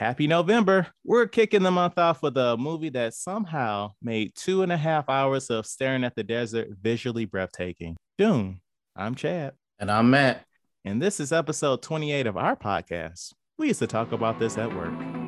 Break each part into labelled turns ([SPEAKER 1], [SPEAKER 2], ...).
[SPEAKER 1] Happy November. We're kicking the month off with a movie that somehow made two and a half hours of staring at the desert visually breathtaking. Dune. I'm Chad.
[SPEAKER 2] And I'm Matt.
[SPEAKER 1] And this is episode 28 of our podcast. We used to talk about this at work.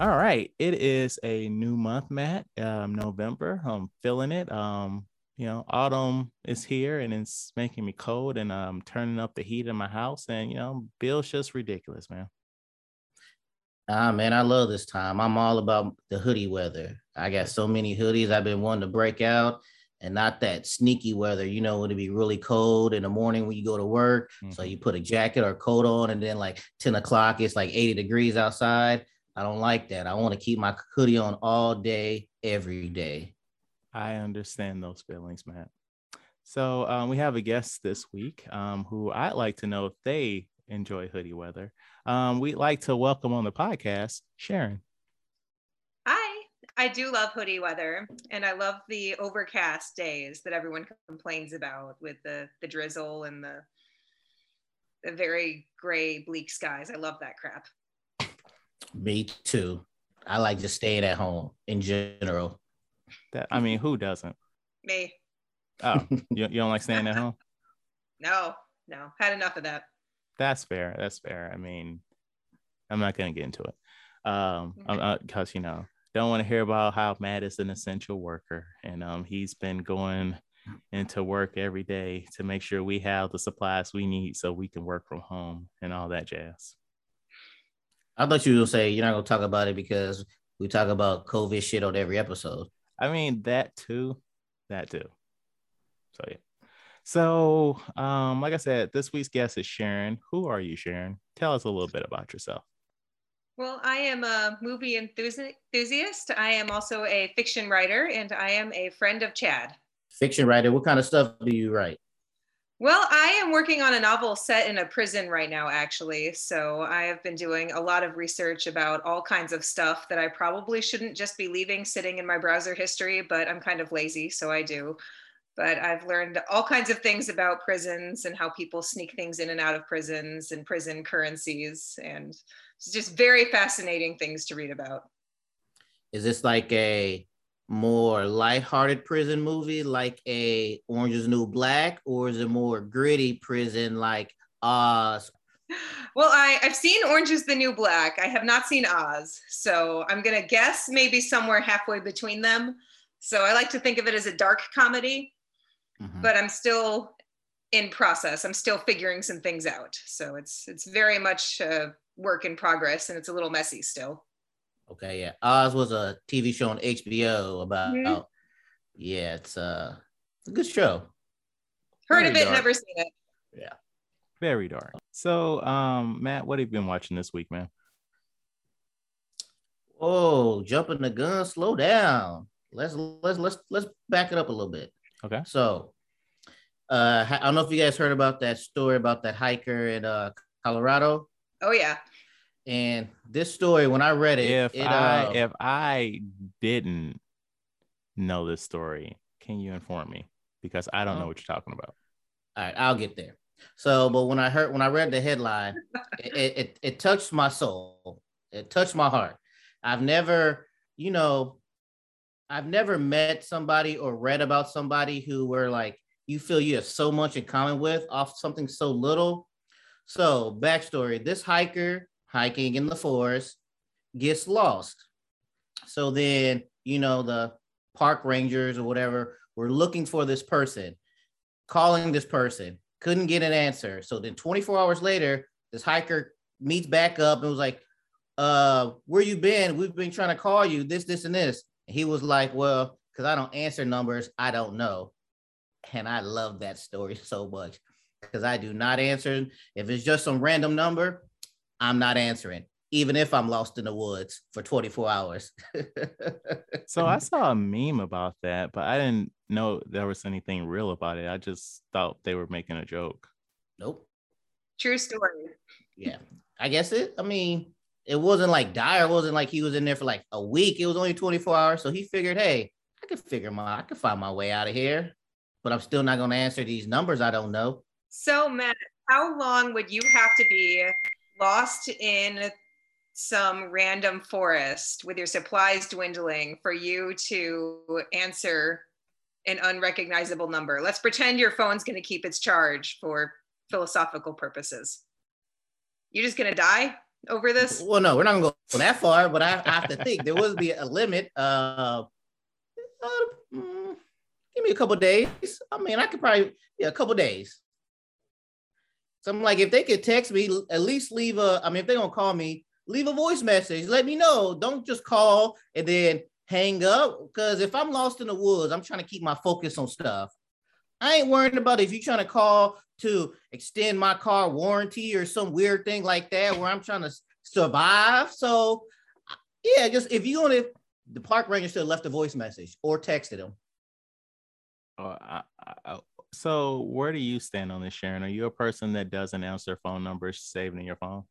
[SPEAKER 1] All right, it is a new month, Matt. Um, November. I'm feeling it. Um, you know, autumn is here and it's making me cold, and I'm turning up the heat in my house, and you know, Bill's just ridiculous, man.
[SPEAKER 2] Ah, man, I love this time. I'm all about the hoodie weather. I got so many hoodies I've been wanting to break out, and not that sneaky weather. You know, it'll be really cold in the morning when you go to work. Mm-hmm. So you put a jacket or coat on, and then like 10 o'clock, it's like 80 degrees outside I don't like that. I want to keep my hoodie on all day, every day.
[SPEAKER 1] I understand those feelings, Matt. So um, we have a guest this week um, who I'd like to know if they enjoy hoodie weather. Um, we'd like to welcome on the podcast Sharon.
[SPEAKER 3] Hi, I do love hoodie weather, and I love the overcast days that everyone complains about with the the drizzle and the the very gray, bleak skies. I love that crap.
[SPEAKER 2] Me too. I like just staying at home in general.
[SPEAKER 1] That I mean, who doesn't?
[SPEAKER 3] Me.
[SPEAKER 1] Oh, you, you don't like staying at home?
[SPEAKER 3] No, no. Had enough of that.
[SPEAKER 1] That's fair. That's fair. I mean, I'm not gonna get into it. Um, because you know, don't want to hear about how Matt is an essential worker, and um, he's been going into work every day to make sure we have the supplies we need so we can work from home and all that jazz.
[SPEAKER 2] I thought you would say you're not gonna talk about it because we talk about COVID shit on every episode.
[SPEAKER 1] I mean that too, that too. So yeah. So um, like I said, this week's guest is Sharon. Who are you, Sharon? Tell us a little bit about yourself.
[SPEAKER 3] Well, I am a movie enthusiast. I am also a fiction writer, and I am a friend of Chad.
[SPEAKER 2] Fiction writer. What kind of stuff do you write?
[SPEAKER 3] Well, I am working on a novel set in a prison right now, actually. So I have been doing a lot of research about all kinds of stuff that I probably shouldn't just be leaving sitting in my browser history, but I'm kind of lazy, so I do. But I've learned all kinds of things about prisons and how people sneak things in and out of prisons and prison currencies. And it's just very fascinating things to read about.
[SPEAKER 2] Is this like a more light-hearted prison movie like a Orange is New Black, or is it more gritty prison like Oz?
[SPEAKER 3] Well, I, I've seen Orange is the New Black. I have not seen Oz. So I'm going to guess maybe somewhere halfway between them. So I like to think of it as a dark comedy, mm-hmm. but I'm still in process. I'm still figuring some things out. So it's it's very much a work in progress and it's a little messy still.
[SPEAKER 2] Okay, yeah. Oz was a TV show on HBO about mm-hmm. yeah, it's uh a good show.
[SPEAKER 3] Heard Very of it, dark. never seen it.
[SPEAKER 2] Yeah.
[SPEAKER 1] Very dark. So um Matt, what have you been watching this week, man?
[SPEAKER 2] Oh, jumping the gun, slow down. Let's let's let's let's back it up a little bit.
[SPEAKER 1] Okay.
[SPEAKER 2] So uh I don't know if you guys heard about that story about that hiker in uh Colorado.
[SPEAKER 3] Oh yeah.
[SPEAKER 2] And this story, when I read it,
[SPEAKER 1] if
[SPEAKER 2] it,
[SPEAKER 1] I uh, if I didn't know this story, can you inform me? Because I don't know uh-huh. what you're talking about.
[SPEAKER 2] All right, I'll get there. So, but when I heard when I read the headline, it, it it touched my soul. It touched my heart. I've never, you know, I've never met somebody or read about somebody who were like you feel you have so much in common with off something so little. So, backstory: this hiker hiking in the forest, gets lost. So then, you know, the park rangers or whatever were looking for this person, calling this person, couldn't get an answer. So then 24 hours later, this hiker meets back up and was like, uh, where you been? We've been trying to call you, this, this, and this. And he was like, Well, because I don't answer numbers, I don't know. And I love that story so much because I do not answer. If it's just some random number, I'm not answering, even if I'm lost in the woods for 24 hours.
[SPEAKER 1] so I saw a meme about that, but I didn't know there was anything real about it. I just thought they were making a joke.
[SPEAKER 2] Nope.
[SPEAKER 3] True story.
[SPEAKER 2] Yeah. I guess it, I mean, it wasn't like dire. It wasn't like he was in there for like a week. It was only 24 hours. So he figured, hey, I could figure my, I could find my way out of here. But I'm still not going to answer these numbers. I don't know.
[SPEAKER 3] So, Matt, how long would you have to be lost in some random forest with your supplies dwindling for you to answer an unrecognizable number? Let's pretend your phone's going to keep its charge for philosophical purposes. You're just going to die? over this?
[SPEAKER 2] Well, no, we're not gonna go that far, but I, I have to think there would be a limit. Uh, uh give me a couple days. I mean, I could probably yeah, a couple days. So I'm like, if they could text me, at least leave a. I mean, if they don't call me, leave a voice message. Let me know. Don't just call and then hang up. Because if I'm lost in the woods, I'm trying to keep my focus on stuff. I ain't worrying about if you're trying to call to extend my car warranty or some weird thing like that where I'm trying to survive. So yeah, just if you want to, the park ranger should have left a voice message or texted him.
[SPEAKER 1] Oh, I, I, so where do you stand on this, Sharon? Are you a person that doesn't answer phone numbers saved in your phone?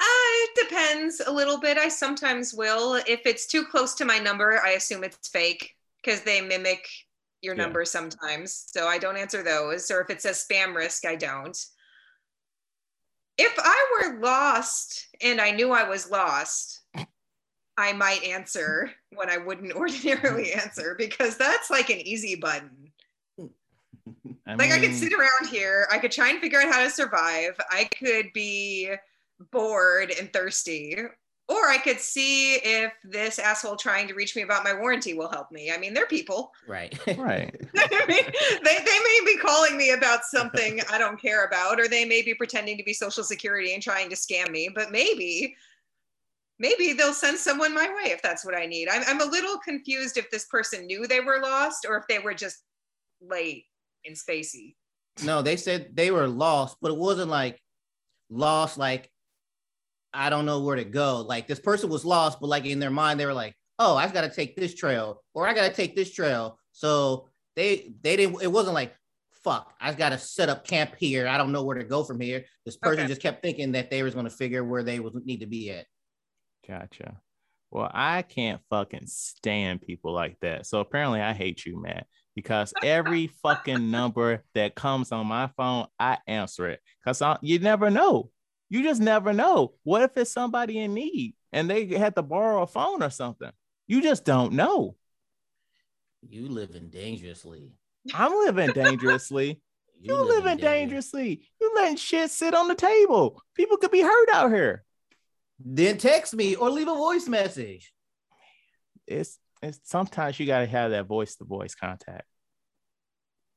[SPEAKER 3] Uh, it depends a little bit. I sometimes will. If it's too close to my number, I assume it's fake because they mimic your yeah. number sometimes. So I don't answer those. Or if it says spam risk, I don't. If I were lost and I knew I was lost, I might answer when I wouldn't ordinarily answer because that's like an easy button. I like I could sit around here, I could try and figure out how to survive. I could be bored and thirsty, or I could see if this asshole trying to reach me about my warranty will help me. I mean, they're people.
[SPEAKER 2] Right.
[SPEAKER 1] Right.
[SPEAKER 3] I mean, they, they may be calling me about something I don't care about, or they may be pretending to be Social Security and trying to scam me, but maybe, maybe they'll send someone my way if that's what I need. I'm, I'm a little confused if this person knew they were lost or if they were just late and spacey.
[SPEAKER 2] No, they said they were lost, but it wasn't like lost like I don't know where to go. Like this person was lost, but like in their mind, they were like, oh, I've got to take this trail or I got to take this trail. So they they didn't. It wasn't like fuck. I've got to set up camp here. I don't know where to go from here. This person okay. just kept thinking that they was going to figure where they would need to be at.
[SPEAKER 1] Gotcha. Well, I can't fucking stand people like that. So apparently, I hate you, Matt, because every fucking number that comes on my phone, I answer it. Cause I, you never know. You just never know. What if it's somebody in need and they had to borrow a phone or something? You just don't know.
[SPEAKER 2] You living dangerously.
[SPEAKER 1] I'm living dangerously. you, you living, living dangerously. You letting shit sit on the table. People could be hurt out here.
[SPEAKER 2] Then text me or leave a voice message.
[SPEAKER 1] It's it's sometimes you gotta have that voice to voice contact.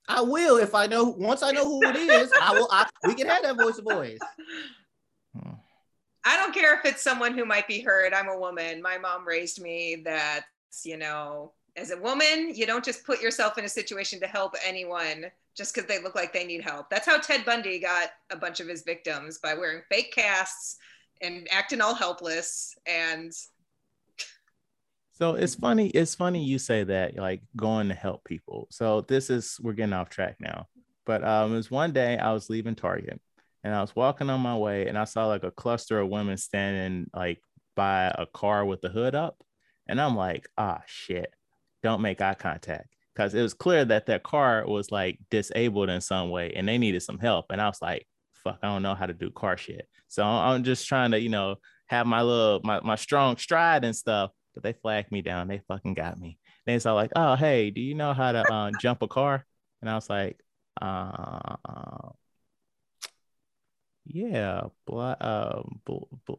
[SPEAKER 2] I will if I know once I know who it is, I will I, we can have that voice to voice. Hmm.
[SPEAKER 3] I don't care if it's someone who might be hurt. I'm a woman. My mom raised me that, you know, as a woman, you don't just put yourself in a situation to help anyone just because they look like they need help. That's how Ted Bundy got a bunch of his victims by wearing fake casts and acting all helpless and
[SPEAKER 1] so it's funny it's funny you say that like going to help people so this is we're getting off track now but um it was one day i was leaving target and I was walking on my way and I saw like a cluster of women standing like by a car with the hood up. And I'm like, ah, shit, don't make eye contact. Because it was clear that that car was like disabled in some way and they needed some help. And I was like, fuck, I don't know how to do car shit. So I'm just trying to, you know, have my little, my, my strong stride and stuff. But they flagged me down. They fucking got me. They saw like, oh, hey, do you know how to uh, jump a car? And I was like, uh, yeah, black, uh,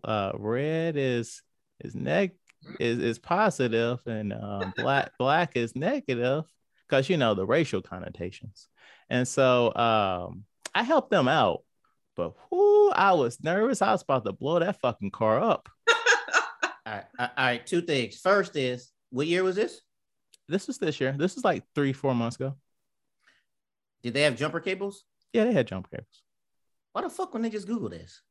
[SPEAKER 1] uh, red is is neg is is positive, and um, black black is negative because you know the racial connotations. And so um, I helped them out, but whoo, I was nervous. I was about to blow that fucking car up.
[SPEAKER 2] All right, all right. Two things. First is what year was this?
[SPEAKER 1] This was this year. This is like three, four months ago.
[SPEAKER 2] Did they have jumper cables?
[SPEAKER 1] Yeah, they had jumper cables.
[SPEAKER 2] Why the fuck when they just Google this?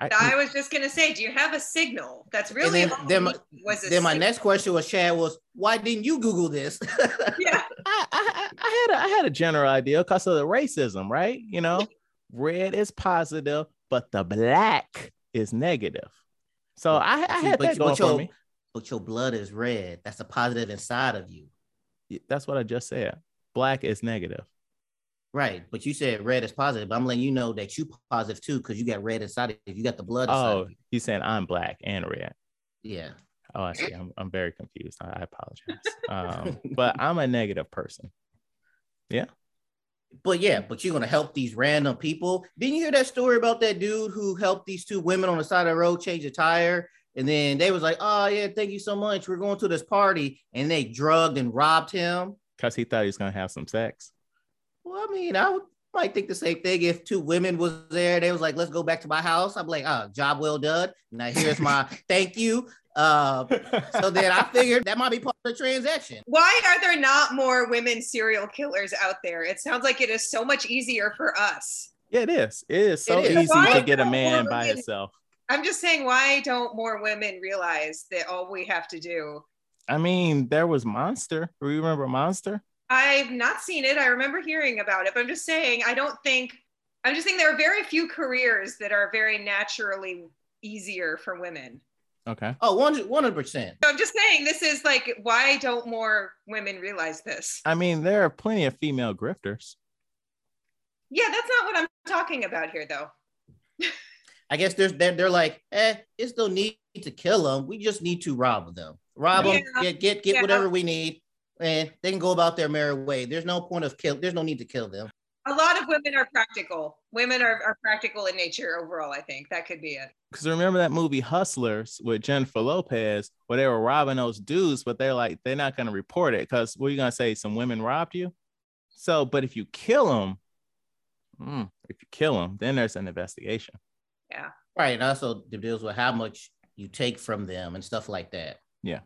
[SPEAKER 3] I, I, was just gonna say, do you have a signal? That's really and then, then my,
[SPEAKER 2] was then my next question was Chad was why didn't you Google this?
[SPEAKER 3] yeah,
[SPEAKER 1] I, I, I, had a, I had a general idea because of the racism, right? You know, red is positive, but the black is negative. So I, I
[SPEAKER 2] But
[SPEAKER 1] had
[SPEAKER 2] you-
[SPEAKER 1] that going
[SPEAKER 2] but
[SPEAKER 1] for
[SPEAKER 2] your-
[SPEAKER 1] me.
[SPEAKER 2] But your blood is red. That's a positive inside of you.
[SPEAKER 1] That's what I just said. Black is negative.
[SPEAKER 2] Right. But you said red is positive. But I'm letting you know that you positive too, because you got red inside of you. You got the blood inside
[SPEAKER 1] Oh,
[SPEAKER 2] of you.
[SPEAKER 1] you saying I'm black and red.
[SPEAKER 2] Yeah.
[SPEAKER 1] Oh, I see. I'm, I'm very confused. I, I apologize. Um, but I'm a negative person.
[SPEAKER 2] But yeah, but you're gonna help these random people. Didn't you hear that story about that dude who helped these two women on the side of the road change a tire? And then they was like, "Oh yeah, thank you so much. We're going to this party," and they drugged and robbed him.
[SPEAKER 1] Because he thought he was going to have some sex.
[SPEAKER 2] Well, I mean, I would, might think the same thing if two women was there. They was like, "Let's go back to my house." I'm like, "Oh, job well done." Now here's my thank you. Uh, so then I figured that might be part of the transaction.
[SPEAKER 3] Why are there not more women serial killers out there? It sounds like it is so much easier for us.
[SPEAKER 1] yeah, it is. It is so
[SPEAKER 2] It is.
[SPEAKER 1] easy
[SPEAKER 3] Why
[SPEAKER 1] to get a man
[SPEAKER 3] more
[SPEAKER 1] by
[SPEAKER 3] women-
[SPEAKER 1] himself.
[SPEAKER 3] I'm just saying, why don't more women realize that all we have to do?
[SPEAKER 1] I mean, there was Monster. Do you Remember Monster?
[SPEAKER 3] I've not seen it. I remember hearing about it, but I'm just saying, I don't think, I'm just saying there are very few careers that are very naturally easier for women.
[SPEAKER 1] Okay.
[SPEAKER 2] Oh, 100 percent.
[SPEAKER 3] I'm just saying, this is like, why don't more women realize this?
[SPEAKER 1] I mean, there are plenty of female grifters.
[SPEAKER 3] Yeah, that's not what I'm talking about here, though.
[SPEAKER 2] I guess there's they're, they're like, eh, it's no need to kill them. We just need to rob them. Rob them,
[SPEAKER 3] Yeah.
[SPEAKER 2] get get get
[SPEAKER 3] Yeah.
[SPEAKER 2] whatever we need, and they can go about their merry way. There's no point of kill. There's no need to kill them.
[SPEAKER 3] A lot of women are practical. Women are, are practical in nature overall, I think. That could be it.
[SPEAKER 1] Because remember that movie Hustlers with Jennifer Lopez, where they were robbing those dudes, but they're like, they're not going to report it because what are you going to say? Some women robbed you? So, but if you kill them, hmm, if you kill them, then there's an investigation. Yeah.
[SPEAKER 2] Right. And also it deals with how much you take from them and stuff like that.
[SPEAKER 1] Yeah.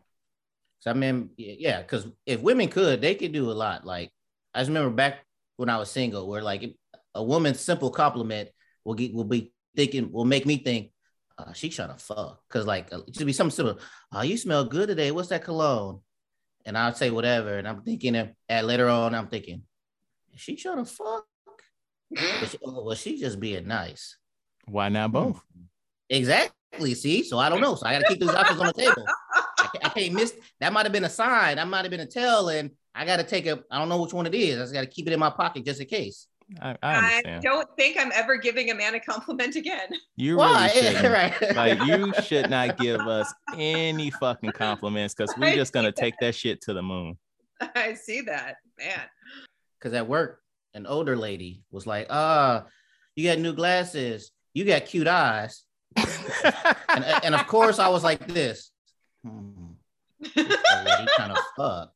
[SPEAKER 2] So I mean, yeah, because if women could, they could do a lot. Like I just remember back when I was single, where like a woman's simple compliment will get will be thinking will make me think, uh, she trying to fuck. Cause like uh, it should be something similar. Oh, you smell good today. What's that cologne? And I'll say whatever. And I'm thinking of, at later on, I'm thinking, is she trying to fuck? But she, oh, well, she just being nice.
[SPEAKER 1] Why not both?
[SPEAKER 2] Exactly. See, so I don't know. So I got to keep those options on the table. I can't, I can't miss. That might have been a sign. That might have been a tell, and I got to take a. I don't know which one it is. I just got to keep it in my pocket just in case.
[SPEAKER 1] I, I
[SPEAKER 3] I don't think I'm ever giving a man a compliment again.
[SPEAKER 1] You
[SPEAKER 2] Why?
[SPEAKER 1] really shouldn't.
[SPEAKER 2] right.
[SPEAKER 1] like you should not give us any fucking compliments because we're just gonna take that shit to the moon.
[SPEAKER 3] I see that, man.
[SPEAKER 2] Because at work, an older lady was like, "Ah, you got new glasses. You got cute eyes." And, and of course, I was like this. Hmm. This lady trying fuck.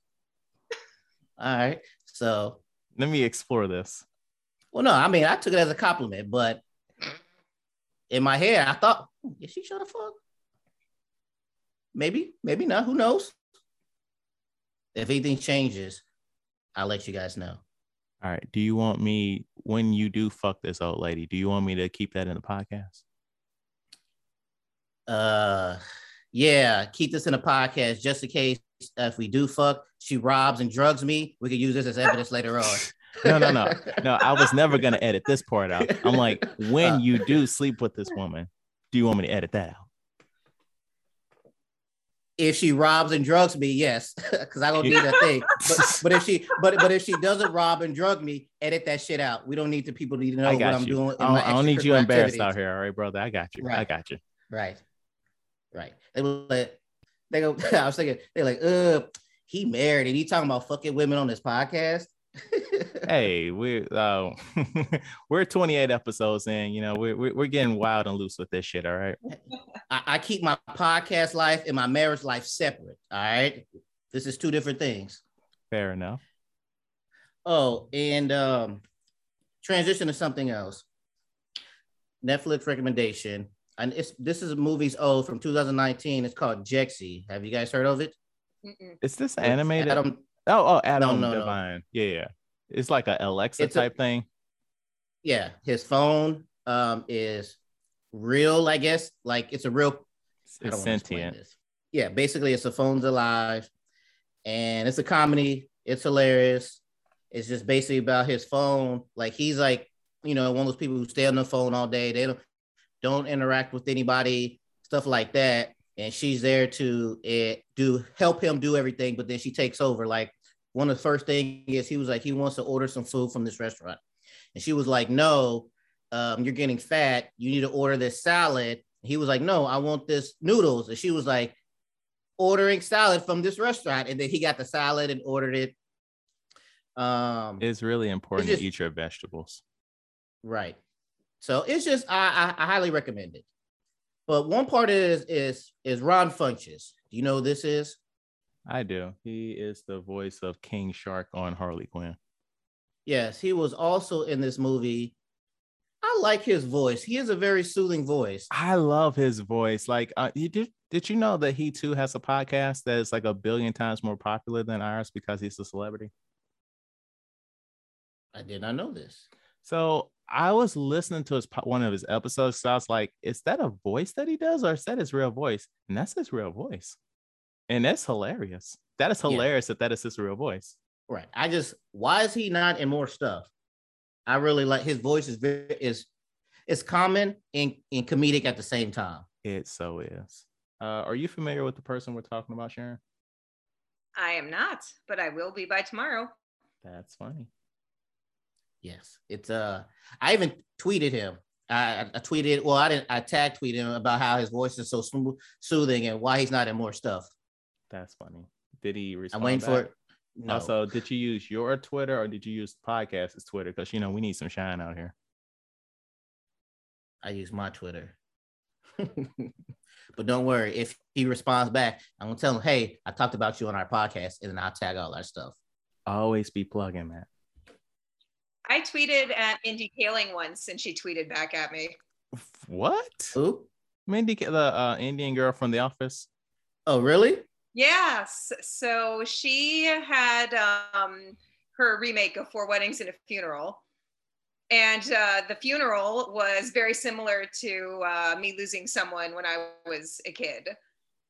[SPEAKER 2] All right. So
[SPEAKER 1] Let me explore this.
[SPEAKER 2] Well, no, I mean, I took it as a compliment, but in my head, I thought, "Hmm, is she trying to fuck? Maybe, maybe not. Who knows? If anything changes, I'll let you guys know.
[SPEAKER 1] All right. Do you want me when you do fuck this old lady? Do you want me to keep that in the podcast?
[SPEAKER 2] Uh, yeah, keep this in the podcast just in case if we do fuck, she robs and drugs me. We could use this as evidence later on.
[SPEAKER 1] No, no, no, no. I was never gonna edit this part out. I'm like, when
[SPEAKER 2] Uh.
[SPEAKER 1] you do sleep with this woman, do you want me to edit that out?
[SPEAKER 2] if she robs and drugs me, yes, because I don't need that thing. But, but if she, but but if she doesn't rob and drug me, edit that shit out. We don't need the people need to know what
[SPEAKER 1] got
[SPEAKER 2] I'm doing.
[SPEAKER 1] I don't, I don't need you embarrassed out here. All right, brother. I got you. I got you.
[SPEAKER 2] Right, right. They were like, they go. I was thinking they're like, uh, he married and he talking about fucking women on this podcast.
[SPEAKER 1] Hey, we're uh, we're 28 episodes in. You know, we're we're we're getting wild and loose with this shit. All right.
[SPEAKER 2] I, I keep my podcast life and my marriage life separate. All right, this is two different things.
[SPEAKER 1] Fair enough.
[SPEAKER 2] Oh, and um, transition to something else. Netflix recommendation, and it's this is a movie's old from 2019. It's called Jexi. Have you guys heard of it?
[SPEAKER 3] Mm-mm.
[SPEAKER 1] Is this
[SPEAKER 2] It's
[SPEAKER 1] animated?
[SPEAKER 2] Adam,
[SPEAKER 1] oh, oh, Adam
[SPEAKER 2] no, no.
[SPEAKER 1] Devine. Yeah, yeah. It's like a Alexa
[SPEAKER 2] It's a-
[SPEAKER 1] type thing.
[SPEAKER 2] yeah, his phone um is real. I guess like it's a real. I
[SPEAKER 1] It's
[SPEAKER 2] don't
[SPEAKER 1] sentient.
[SPEAKER 2] this. Yeah, basically, it's a phone's alive, and it's a comedy. It's hilarious. It's just basically about his phone. Like he's like, you know, one of those people who stay on the phone all day. They don't don't interact with anybody, stuff like that. And she's there to uh, do help him do everything, but then she takes over. Like one of the first things is he was like he wants to order some food from this restaurant, and she was like, "No, um, you're getting fat. You need to order this salad." He was like, "No, I want this noodles," and she was like, "Ordering salad from this restaurant," and then he got the salad and ordered it. Um,
[SPEAKER 1] It's really important
[SPEAKER 2] just-
[SPEAKER 1] to eat your vegetables.
[SPEAKER 2] Right. So it's just I, I I highly recommend it. But one part is is is Ron Funches. Do you know who this is?
[SPEAKER 1] I do. He is the voice of King Shark on Harley Quinn.
[SPEAKER 2] Yes, he was also in this movie. I like his voice. He has a very soothing voice.
[SPEAKER 1] I love his voice. Like, uh, you did did you know that he too has a podcast that is like a billion times more popular than ours because he's a celebrity?
[SPEAKER 2] I did not know this.
[SPEAKER 1] So I was listening to his one of his episodes. So I was like, is that a voice that he does, or is that his real voice? And that's his real voice, and that's hilarious. That is
[SPEAKER 2] Yeah.
[SPEAKER 1] hilarious that that is his real voice.
[SPEAKER 2] Right. I just why is he not in more stuff? I really like his voice is very is it's common and, and comedic at the same time.
[SPEAKER 1] It so is. Uh, are you familiar with the person we're talking about, Sharon?
[SPEAKER 3] I am not, but I will be by tomorrow.
[SPEAKER 1] That's funny.
[SPEAKER 2] Yes, it's uh. I even tweeted him. I, I- tweeted. Well, I didn't. I tag tweeted him about how his voice is so smooth, soothing, and why he's not in more stuff.
[SPEAKER 1] That's funny. Did he respond?
[SPEAKER 2] I'm waiting for it. No,
[SPEAKER 1] Also, did you use your Twitter or did you use the podcast's Twitter? Because you know we need some shine out here.
[SPEAKER 2] I use my Twitter. but don't worry. If he responds back, I'm gonna tell him, "Hey, I talked about you on our podcast," and then I'll tag all our stuff.
[SPEAKER 1] Always be plugging, man.
[SPEAKER 3] I tweeted at Mindy Kaling once and she tweeted back at me.
[SPEAKER 1] What?
[SPEAKER 2] Ooh.
[SPEAKER 1] Mindy, the uh, Indian girl from The Office.
[SPEAKER 2] Oh, really?
[SPEAKER 3] Yes. So she had um, her remake of Four Weddings and a Funeral. And uh, the funeral was very similar to uh, me losing someone when I was a kid.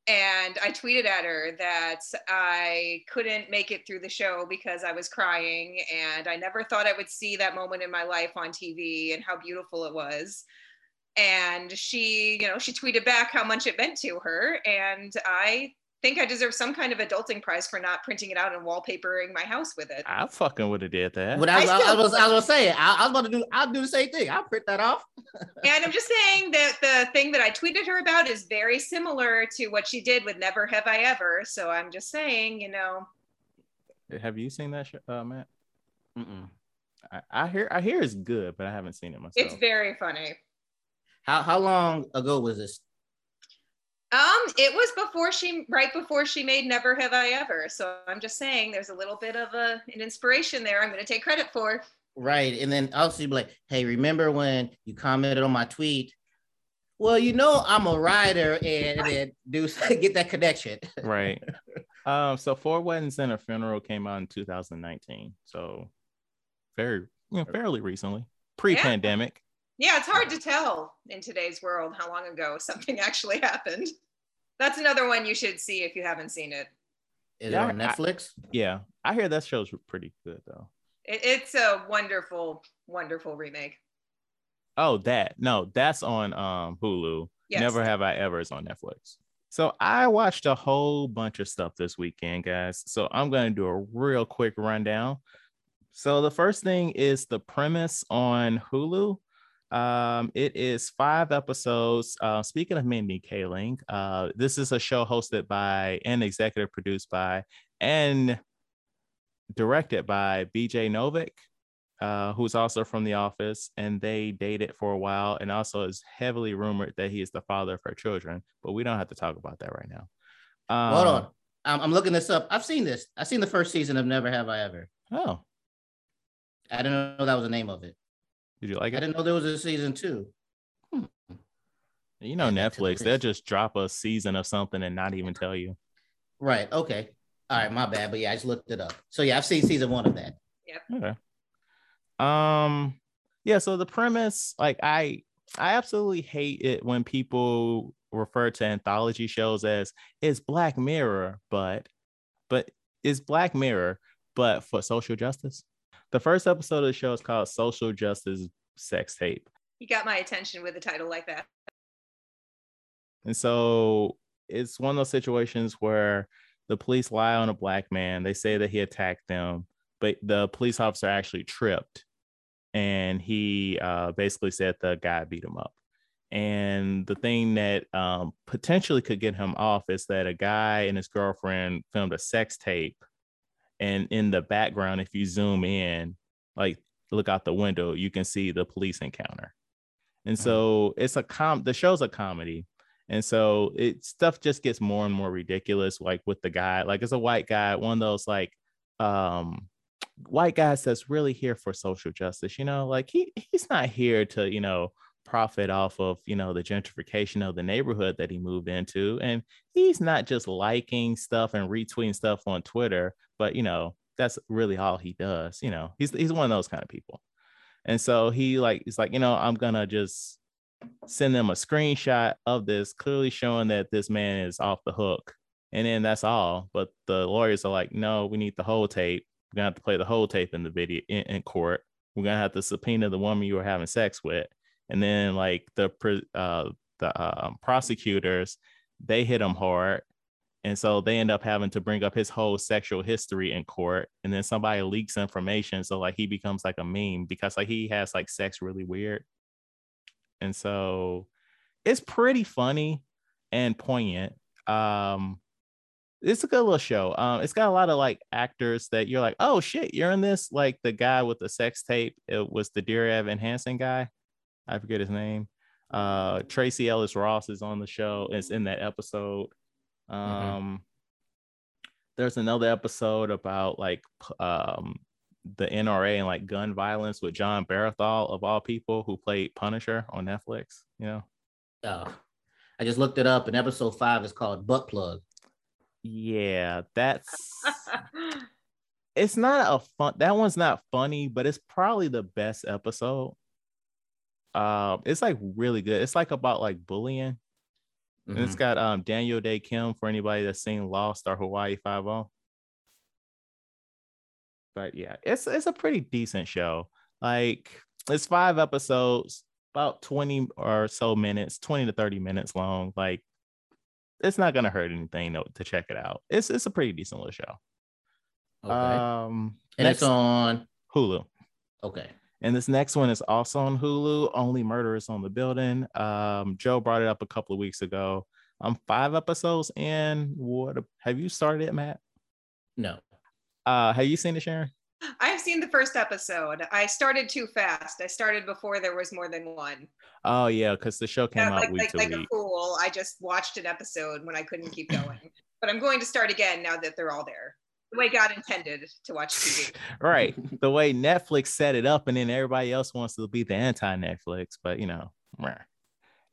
[SPEAKER 3] And I tweeted at her that I couldn't make it through the show because I was crying. And I never thought I would see that moment in my life on TV and how beautiful it was. And she, you know, she tweeted back how much it meant to her. And I think I deserve some kind of adulting prize for not printing it out and wallpapering my house with it.
[SPEAKER 1] I fucking would have did that.
[SPEAKER 2] But I,
[SPEAKER 3] I
[SPEAKER 2] was, I,
[SPEAKER 3] still-
[SPEAKER 2] was, I was gonna say, I, I was about to do. I'll do the same thing. I'll print that off.
[SPEAKER 3] And I'm just saying that the thing that I tweeted her about is very similar to what she did with Never Have I Ever. So I'm just saying, you know,
[SPEAKER 1] Have you seen that, sh- uh, Matt?
[SPEAKER 2] Mm-mm.
[SPEAKER 1] I, I hear I hear it's good, but I haven't seen it myself.
[SPEAKER 3] it's very funny.
[SPEAKER 2] How how long ago was this?
[SPEAKER 3] Um, it was before she, right before she made Never Have I Ever. So I'm just saying, there's a little bit of a, an inspiration there. I'm going to take credit for.
[SPEAKER 2] Right, and then also you'd be like, "Hey, remember when you commented on my tweet?" Well, you know I'm a writer, and, and then do get that connection.
[SPEAKER 1] right. Um, so Four Weddings and a Funeral came out in 2019. So very you know, fairly recently. Pre-pandemic.
[SPEAKER 3] Yeah, it's hard to tell in today's world how long ago something actually happened. That's another one you should see if you haven't seen it.
[SPEAKER 2] Is
[SPEAKER 1] Yeah,
[SPEAKER 2] it on
[SPEAKER 1] I-
[SPEAKER 2] Netflix?
[SPEAKER 1] Yeah. I hear that show's pretty good though.
[SPEAKER 3] it. It's a wonderful, wonderful remake.
[SPEAKER 1] Oh, that. No, that's on um Hulu.
[SPEAKER 3] Yes.
[SPEAKER 1] Never have I ever is on Netflix. So I watched a whole bunch of stuff this weekend, guys. So I'm going to do a real quick rundown. So the first thing is the premise on Hulu. Um, it is five episodes. Uh, speaking of Mindy Kaling, uh, this is a show hosted by and executive produced by and directed by BJ Novak uh, who's also from The Office, and they dated for a while, and also is heavily rumored that he is the father of her children. But we don't have to talk about that right now. Um,
[SPEAKER 2] Hold on, I'm, I'm looking this up. I've seen this. I've seen the first season of Never Have I Ever.
[SPEAKER 1] Oh,
[SPEAKER 2] I didn't know that was the name of it.
[SPEAKER 1] Did you like
[SPEAKER 2] I
[SPEAKER 1] it?
[SPEAKER 2] didn't know there was a season two.
[SPEAKER 1] You know,
[SPEAKER 2] Add that to the
[SPEAKER 1] Netflix, they'll just drop a season of something and not even tell you.
[SPEAKER 2] Right. Okay. All right. My bad. But yeah, I just looked it up. So yeah, I've seen season one of that.
[SPEAKER 1] Okay. Um, yeah. So the premise, like, I I absolutely hate it when people refer to anthology shows as it's Black Mirror, but but it's Black Mirror, but for social justice. The first episode of the show is called Social Justice Sex Tape.
[SPEAKER 3] You got my attention with a title like that.
[SPEAKER 1] And so it's one of those situations where the police lie on a black man. They say that he attacked them, but the police officer actually tripped and he uh, basically said the guy beat him up. And the thing that um, potentially could get him off is that a guy and his girlfriend filmed a sex tape. And in the background, if you zoom in, like look out the window, you can see the police encounter. And so it's a com the show's a comedy. And so it stuff just gets more and more ridiculous, like with the guy, like it's a white guy, one of those like um white guys that's really here for social justice, you know, like he he's not here to, you know, profit off of, you know, the gentrification of the neighborhood that he moved into. And he's not just liking stuff and retweeting stuff on Twitter, but you know, that's really all he does. You know, he's he's one of those kind of people. And so he like he's like, you know, I'm gonna just send them a screenshot of this, clearly showing that this man is off the hook. And then that's all. But the lawyers are like, no, we need the whole tape. We're gonna have to play the whole tape in the video in, in court. We're gonna have to subpoena the woman you were having sex with. And then like the uh, the uh, prosecutors, they hit him hard. And so they end up having to bring up his whole sexual history in court. And then somebody leaks information. So like he becomes like a meme because like he has like sex really weird. And so it's pretty funny and poignant. Um, it's a good little show. Um, it's got a lot of like actors that you're like, oh shit, you're in this. Like the guy with the sex tape, it was the Dear Evan Hansen guy. I forget his name. Uh, Tracee Ellis Ross is on the show. It's in that episode. Mm-hmm. Um, mm-hmm. there's another episode about like um the NRA and like gun violence with Jon Bernthal of all people who played Punisher on Netflix. You know.
[SPEAKER 2] Oh, I just looked it up, and episode five is called Butt Plug.
[SPEAKER 1] Yeah, that's. it's not a fun. That one's not funny, but it's probably the best episode. Um, it's like really good. It's like about like bullying. Mm-hmm. And it's mm-hmm. got um Daniel Dae Kim for anybody that's seen Lost or Hawaii Five O but yeah, it's it's a pretty decent show. Like it's five episodes, about 20 or so minutes, 20 to 30 minutes long. Like it's not gonna hurt anything to, to check it out. It's it's a pretty decent little show.
[SPEAKER 2] Okay. Um and next, it's on
[SPEAKER 1] Hulu.
[SPEAKER 2] Okay.
[SPEAKER 1] And this next one is also on Hulu. Only Murders in the Building. Um, Joe brought it up a couple of weeks ago. I'm five episodes in. What have you started it, Matt?
[SPEAKER 2] No.
[SPEAKER 1] Uh, have you seen it, Sharon?
[SPEAKER 3] I've seen the first episode. I started too fast. I started before there was more than one.
[SPEAKER 1] Oh yeah, because the show came yeah, out
[SPEAKER 3] like,
[SPEAKER 1] week
[SPEAKER 3] like,
[SPEAKER 1] to
[SPEAKER 3] like
[SPEAKER 1] week.
[SPEAKER 3] a fool. I just watched an episode when I couldn't keep going. but I'm going to start again now that they're all there. The way God intended to watch TV.
[SPEAKER 1] right. The way Netflix set it up, and then everybody else wants to be the anti-Netflix, but you know,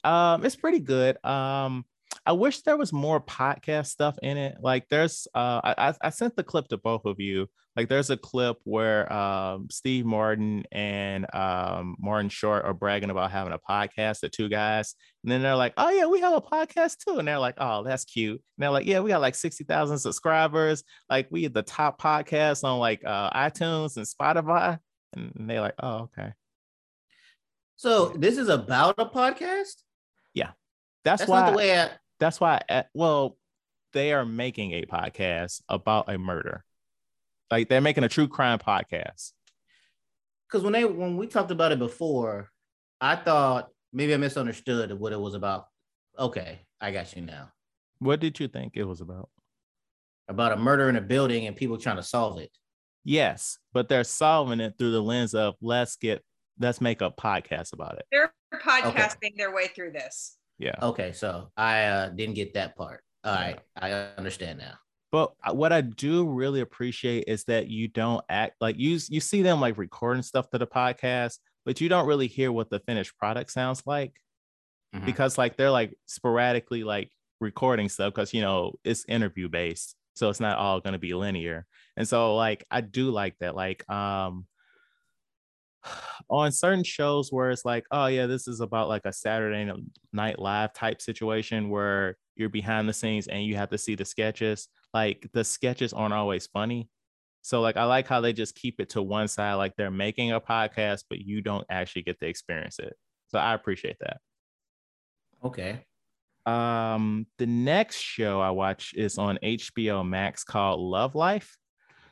[SPEAKER 1] um, it's pretty good. Um, I wish there was more podcast stuff in it. Like there's uh I I sent the clip to both of you. Like there's a clip where um Steve Martin and um Martin Short are bragging about having a podcast, the two guys. And then they're like, Oh yeah, we have a podcast too. And they're like, Oh, that's cute. And they're like, Yeah, we got like 60,000 subscribers. Like we the top podcast on like uh iTunes and Spotify. And they're like, Oh, okay.
[SPEAKER 2] So this is about a podcast?
[SPEAKER 1] Yeah. That's, that's why not the way I, that's why eh, well they are making a podcast about a murder. Like they're making a true crime podcast.
[SPEAKER 2] Because when they when we talked about it before i thought maybe i misunderstood what it was about. Okay i got you now.
[SPEAKER 1] What did you think it was about?
[SPEAKER 2] About a murder in a building and people trying to solve it.
[SPEAKER 1] Yes but they're solving it through the lens of let's get let's make a podcast about it.
[SPEAKER 3] They're podcasting okay. their way through this
[SPEAKER 1] yeah.
[SPEAKER 2] Okay, so I uh, didn't get that part. All yeah. right, I understand now.
[SPEAKER 1] But what I do really appreciate is that you don't act like you you see them like recording stuff to the podcast, but you don't really hear what the finished product sounds like mm-hmm. because like they're like sporadically like recording stuff because you know it's interview based, so it's not all going to be linear. And so like I do like that. Like um on certain shows where it's like, oh yeah, this is about like a Saturday night live type situation where you're behind the scenes and you have to see the sketches. Like the sketches aren't always funny. So like I like how they just keep it to one side, like they're making a podcast, but you don't actually get to experience it. So I appreciate that.
[SPEAKER 2] Okay.
[SPEAKER 1] Um, the next show I watch is on HBO Max called Love Life,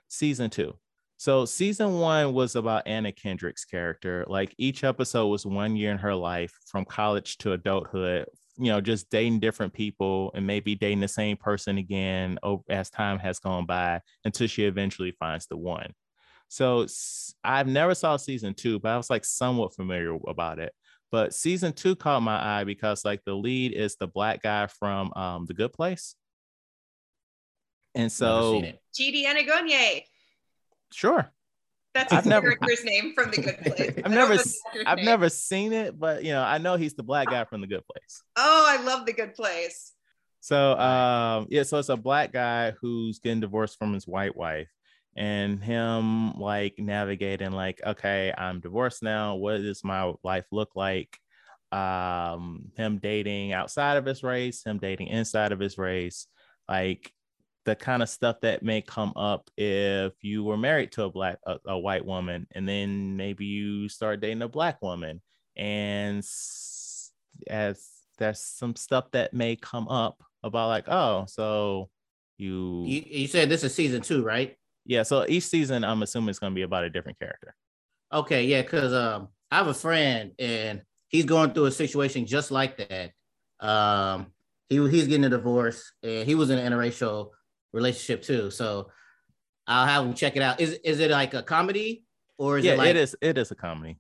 [SPEAKER 1] season two. So season one was about Anna Kendrick's character. Like each episode was one year in her life from college to adulthood, you know, just dating different people and maybe dating the same person again as time has gone by until she eventually finds the one. So I've never saw season two, but I was like somewhat familiar about it. But season two caught my eye because like the lead is the black guy from um, The Good Place. And so
[SPEAKER 3] Chidi Anagonye.
[SPEAKER 1] Sure.
[SPEAKER 3] That's his never, character's name from The Good Place.
[SPEAKER 1] I've never I've name. never seen it, but you know, I know he's the black guy from The Good Place.
[SPEAKER 3] Oh, I love The Good Place.
[SPEAKER 1] So um yeah, so it's a black guy who's getting divorced from his white wife and him like navigating like okay i'm divorced now what does my life look like um him dating outside of his race him dating inside of his race like the kind of stuff that may come up if you were married to a black a, a white woman and then maybe you start dating a black woman and as there's some stuff that may come up about like oh so you
[SPEAKER 2] you, you said this is season two right
[SPEAKER 1] yeah, so each season, I'm assuming it's going to be about a different character.
[SPEAKER 2] Okay, yeah, because um, I have a friend and he's going through a situation just like that. Um, he he's getting a divorce and he was in an interracial relationship too. So I'll have him check it out. Is is it like a comedy or is
[SPEAKER 1] yeah,
[SPEAKER 2] it like
[SPEAKER 1] it is it is a comedy.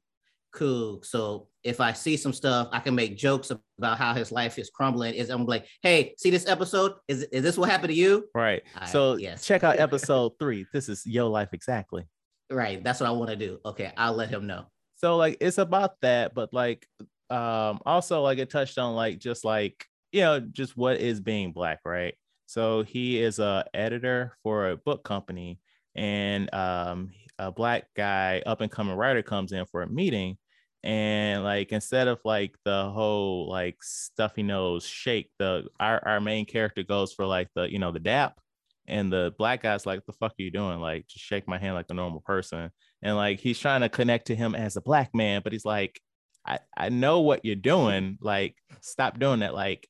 [SPEAKER 2] Cool. So if I see some stuff, I can make jokes about how his life is crumbling. Is I'm like, hey, see this episode? Is is this what happened to you?
[SPEAKER 1] Right. so yes. check out episode three. This is your life exactly.
[SPEAKER 2] Right. That's what I want to do. Okay, I'll let him know.
[SPEAKER 1] So like it's about that, but like um also like it touched on like just like you know just what is being black, right? So he is a editor for a book company, and um a black guy, up and coming writer, comes in for a meeting, and like instead of like the whole like stuffy nose shake, the our, our main character goes for like the you know the dap, and the black guy's like, "The fuck are you doing? Like, just shake my hand like a normal person." And like he's trying to connect to him as a black man, but he's like, "I I know what you're doing. Like, stop doing that. Like,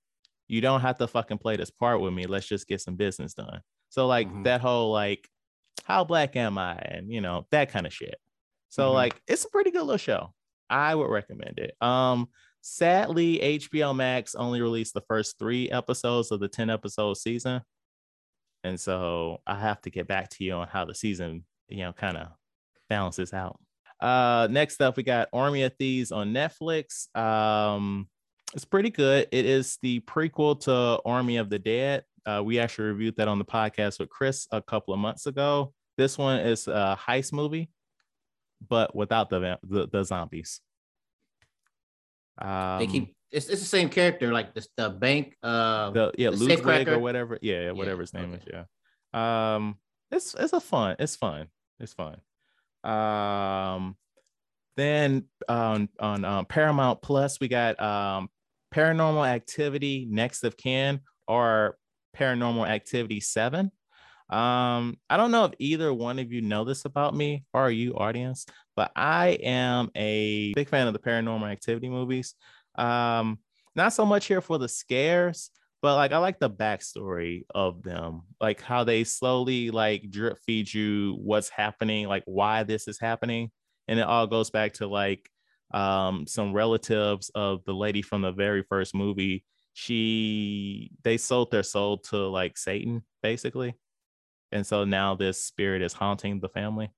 [SPEAKER 1] you don't have to fucking play this part with me. Let's just get some business done." So like mm-hmm. that whole like how black am I? And you know, that kind of shit. So mm-hmm. like it's a pretty good little show. I would recommend it. Um sadly, HBO Max only released the first three episodes of the 10 episode season. And so I have to get back to you on how the season, you know, kind of balances out. Uh next up we got Army of Thieves on Netflix. Um it's pretty good. It is the prequel to Army of the Dead. Uh, we actually reviewed that on the podcast with Chris a couple of months ago. This one is a heist movie, but without the the, the zombies.
[SPEAKER 2] Um, they keep it's, it's the same character, like the, the bank, uh,
[SPEAKER 1] the yeah, Ludwig or whatever, yeah, whatever yeah, his name okay. is, yeah. Um, it's it's a fun, it's fun, it's fun. Um, then on on um, Paramount Plus, we got um Paranormal Activity, Next of Kin, or Paranormal Activity 7. Um, I don't know if either one of you know this about me or you, audience, but I am a big fan of the paranormal activity movies. Um, not so much here for the scares, but like I like the backstory of them, like how they slowly like drip feed you what's happening, like why this is happening. And it all goes back to like um some relatives of the lady from the very first movie she they sold their soul to like Satan basically. And so now this spirit is haunting the family.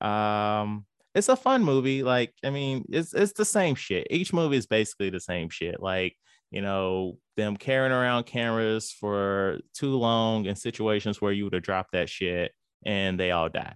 [SPEAKER 1] Um it's a fun movie like I mean it's it's the same shit. Each movie is basically the same shit. Like, you know, them carrying around cameras for too long in situations where you would have dropped that shit and they all die.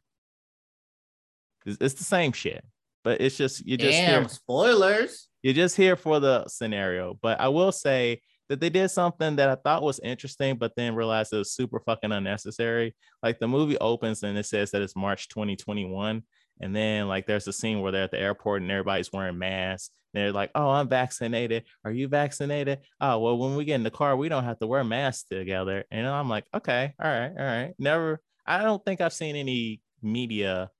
[SPEAKER 1] It's, it's the same shit. But it's just you just
[SPEAKER 2] Damn, hear, spoilers
[SPEAKER 1] you're just here for the scenario. But I will say that they did something that I thought was interesting, but then realized it was super fucking unnecessary. Like the movie opens and it says that it's March 2021. And then like there's a scene where they're at the airport and everybody's wearing masks. They're like, "Oh, I'm vaccinated. Are you vaccinated? Oh, well, when we get in the car, we don't have to wear masks together." And I'm like, "Okay, all right, all right." Never. I don't think I've seen any media,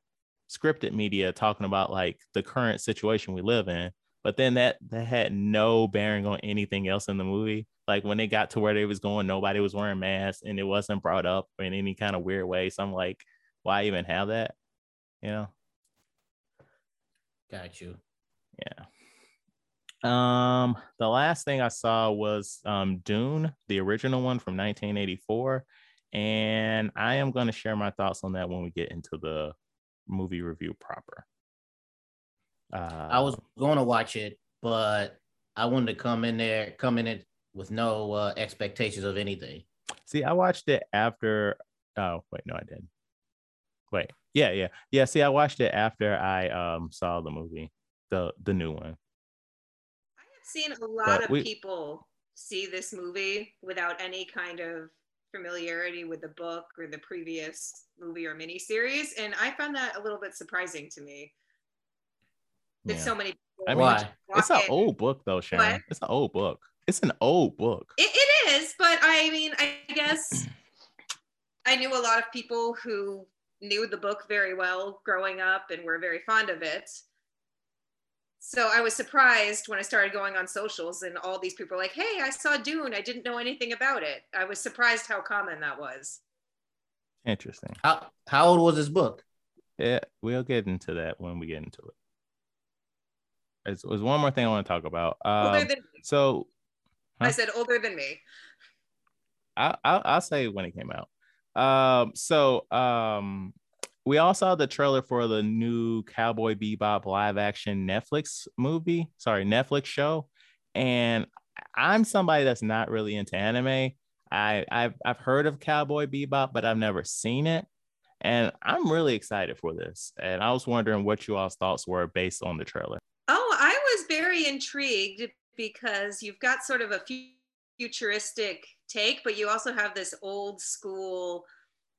[SPEAKER 1] scripted media, talking about like the current situation we live in. but then that that had no bearing on anything else in the movie. Like when they got to where they was going, nobody was wearing masks, and it wasn't brought up in any kind of weird way. So I'm like, why even have that? You know?
[SPEAKER 2] Got you.
[SPEAKER 1] Yeah. Um, the last thing I saw was um Dune, the original one from 1984, and I am going to share my thoughts on that when we get into the movie review proper.
[SPEAKER 2] Uh, I was going to watch it, but I wanted to come in there, come in it with no uh, expectations of anything.
[SPEAKER 1] See, I watched it after. Oh wait, no, I didn't. Wait, yeah, yeah, yeah. See, I watched it after I um saw the movie, the the new one.
[SPEAKER 3] I have seen a lot but of we, people see this movie without any kind of familiarity with the book or the previous movie or miniseries, and I found that a little bit surprising to me. That yeah. so many.
[SPEAKER 1] I mean, Why? it's an old book though, Sharon. What? It's an old book. It's an old book.
[SPEAKER 3] It, it is, but I mean, I guess I knew a lot of people who knew the book very well growing up and were very fond of it. So I was surprised when I started going on socials and all these people were like, hey, I saw Dune. I didn't know anything about it. I was surprised how common that was.
[SPEAKER 1] Interesting.
[SPEAKER 2] How, how old was this book?
[SPEAKER 1] Yeah, we'll get into that when we get into it. There's, there's one more thing I want to talk about. Um, so
[SPEAKER 3] huh? I said older than me.
[SPEAKER 1] I, I'll, I'll say when it came out. Um, so um, we all saw the trailer for the new Cowboy Bebop live action Netflix movie, sorry, Netflix show. And I'm somebody that's not really into anime. I, I've, I've heard of Cowboy Bebop, but I've never seen it. And I'm really excited for this. And I was wondering what you all's thoughts were based on the trailer.
[SPEAKER 3] Oh, I was very intrigued because you've got sort of a futuristic take, but you also have this old school,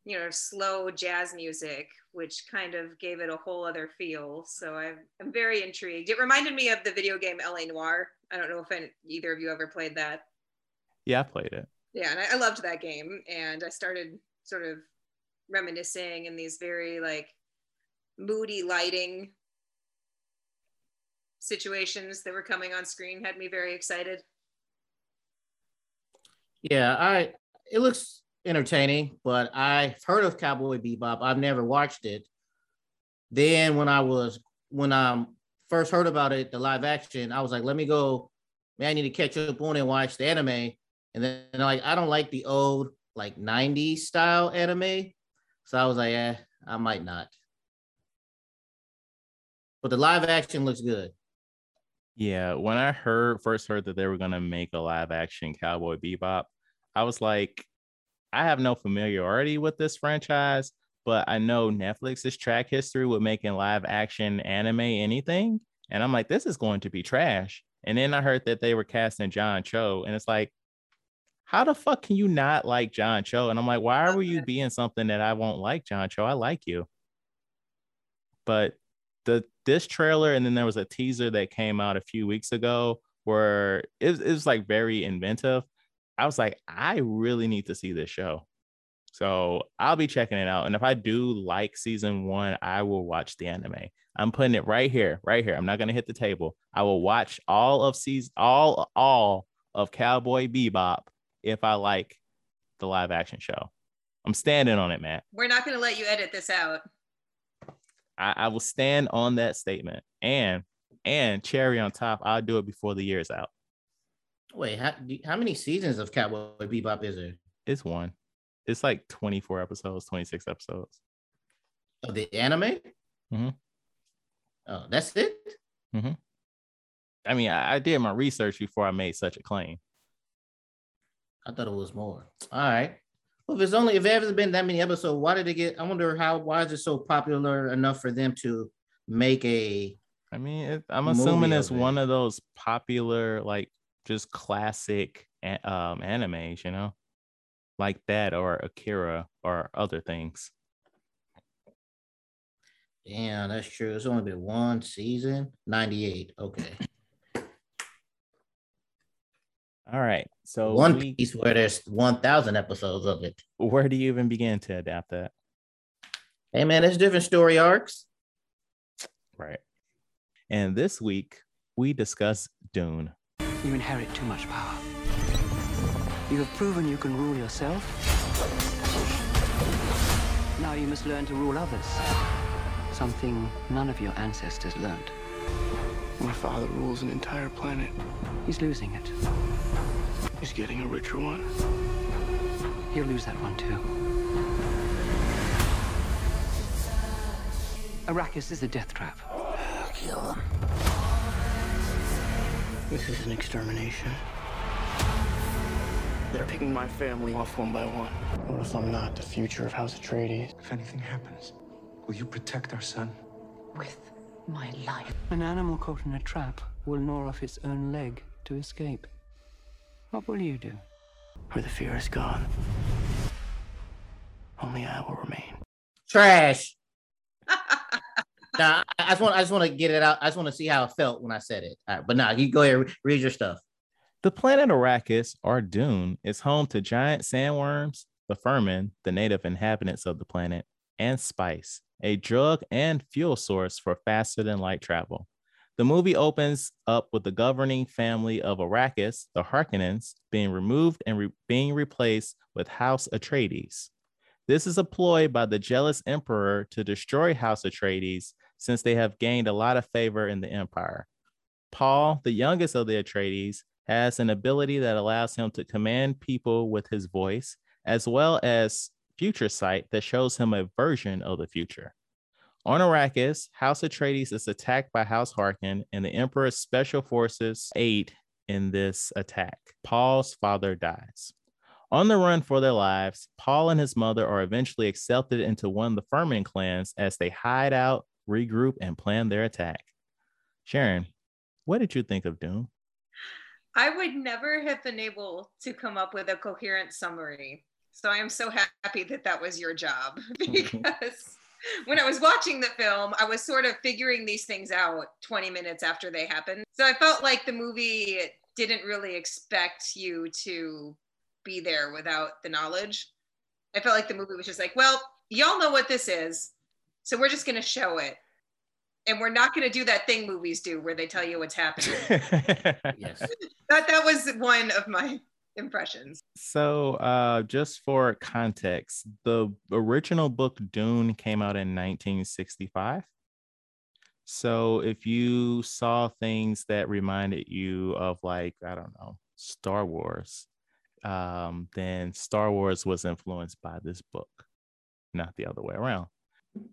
[SPEAKER 3] you know, slow jazz music, which kind of gave it a whole other feel. So I'm, I'm very intrigued. It reminded me of the video game LA Noire. I don't know if any, either of you ever played that.
[SPEAKER 1] Yeah, I played it.
[SPEAKER 3] Yeah, and I, I loved that game. And I started sort of reminiscing in these very like moody lighting situations that were coming on screen had me very excited.
[SPEAKER 2] Yeah, I it looks entertaining, but I've heard of Cowboy Bebop. I've never watched it. Then when I was when I first heard about it, the live action, I was like, let me go. Man, I need to catch up on and watch the anime. And then like I don't like the old like 90s style anime. So I was like, yeah, I might not. But the live action looks good.
[SPEAKER 1] Yeah, when I heard first heard that they were gonna make a live action Cowboy Bebop, I was like, I have no familiarity with this franchise, but I know Netflix's track history with making live action anime anything, and I'm like, this is going to be trash. And then I heard that they were casting John Cho, and it's like, how the fuck can you not like John Cho? And I'm like, why are you being something that I won't like, John Cho? I like you. But the this trailer and then there was a teaser that came out a few weeks ago where it, it was like very inventive. I was like, I really need to see this show. So I'll be checking it out. And if I do like season one, I will watch the anime. I'm putting it right here, right here. I'm not gonna hit the table. I will watch all of season all all of Cowboy Bebop if I like the live action show. I'm standing on it, Matt.
[SPEAKER 3] We're not gonna let you edit this out.
[SPEAKER 1] I, I will stand on that statement. And and cherry on top, I'll do it before the year is out.
[SPEAKER 2] Wait, how, how many seasons of Cowboy Bebop is there?
[SPEAKER 1] It's one. It's like 24 episodes, 26 episodes.
[SPEAKER 2] Of the anime?
[SPEAKER 1] Mm-hmm.
[SPEAKER 2] Oh, that's it?
[SPEAKER 1] Mm-hmm. I mean, I, I, did my research before I made such a claim.
[SPEAKER 2] I thought it was more. All right. Well, if it's only if it hasn't been that many episodes, why did it get? I wonder how. Why is it so popular enough for them to make a?
[SPEAKER 1] I mean, it, I'm assuming it's one of those popular, like just classic um, animes, you know, like that or Akira or other things.
[SPEAKER 2] Yeah, that's true. It's only been one season, 98. Okay.
[SPEAKER 1] All right. So
[SPEAKER 2] One we, Piece, where there's 1,000 episodes of it.
[SPEAKER 1] Where do you even begin to adapt that?
[SPEAKER 2] Hey, man, there's different story arcs.
[SPEAKER 1] Right. And this week, we discuss Dune.
[SPEAKER 4] You inherit too much power. You have proven you can rule yourself. Now you must learn to rule others. Something none of your ancestors learned.
[SPEAKER 5] My father rules an entire planet.
[SPEAKER 4] He's losing it.
[SPEAKER 5] He's getting a richer one.
[SPEAKER 4] He'll lose that one too. Arrakis is a death trap.
[SPEAKER 5] Kill them. This is an extermination. They're picking my family off one by one. What if I'm not the future of House Atreides?
[SPEAKER 6] If anything happens, will you protect our son?
[SPEAKER 7] With my life.
[SPEAKER 4] An animal caught in a trap will gnaw off its own leg to escape. What will you do?
[SPEAKER 5] Where the fear is gone, only I will remain.
[SPEAKER 2] Trash. I just want I just want to get it out. I just want to see how it felt when I said it. Right, but now you go ahead read your stuff.
[SPEAKER 1] The planet Arrakis, or Dune, is home to giant sandworms, the Fremen, the native inhabitants of the planet, and spice, a drug and fuel source for faster than light travel. The movie opens up with the governing family of Arrakis, the Harkonnens, being removed and re- being replaced with House Atreides. This is a ploy by the jealous emperor to destroy House Atreides since they have gained a lot of favor in the empire. Paul, the youngest of the Atreides, has an ability that allows him to command people with his voice, as well as future sight that shows him a version of the future. On Arrakis, House Atreides is attacked by House Harkonnen, and the Emperor's special forces aid in this attack. Paul's father dies. On the run for their lives, Paul and his mother are eventually accepted into one of the Fremen clans as they hide out, regroup, and plan their attack. Sharon, what did you think of Dune?
[SPEAKER 3] I would never have been able to come up with a coherent summary. So I am so happy that that was your job because when I was watching the film, I was sort of figuring these things out 20 minutes after they happened. So I felt like the movie didn't really expect you to be there without the knowledge. I felt like the movie was just like, well, y'all know what this is. So we're just going to show it. And we're not going to do that thing movies do where they tell you what's happening.
[SPEAKER 2] Yes.
[SPEAKER 3] that that was one of my impressions.
[SPEAKER 1] So, uh, just for context, the original book Dune came out in 1965. So, if you saw things that reminded you of, like, I don't know, Star Wars, um, then Star Wars was influenced by this book, not the other way around.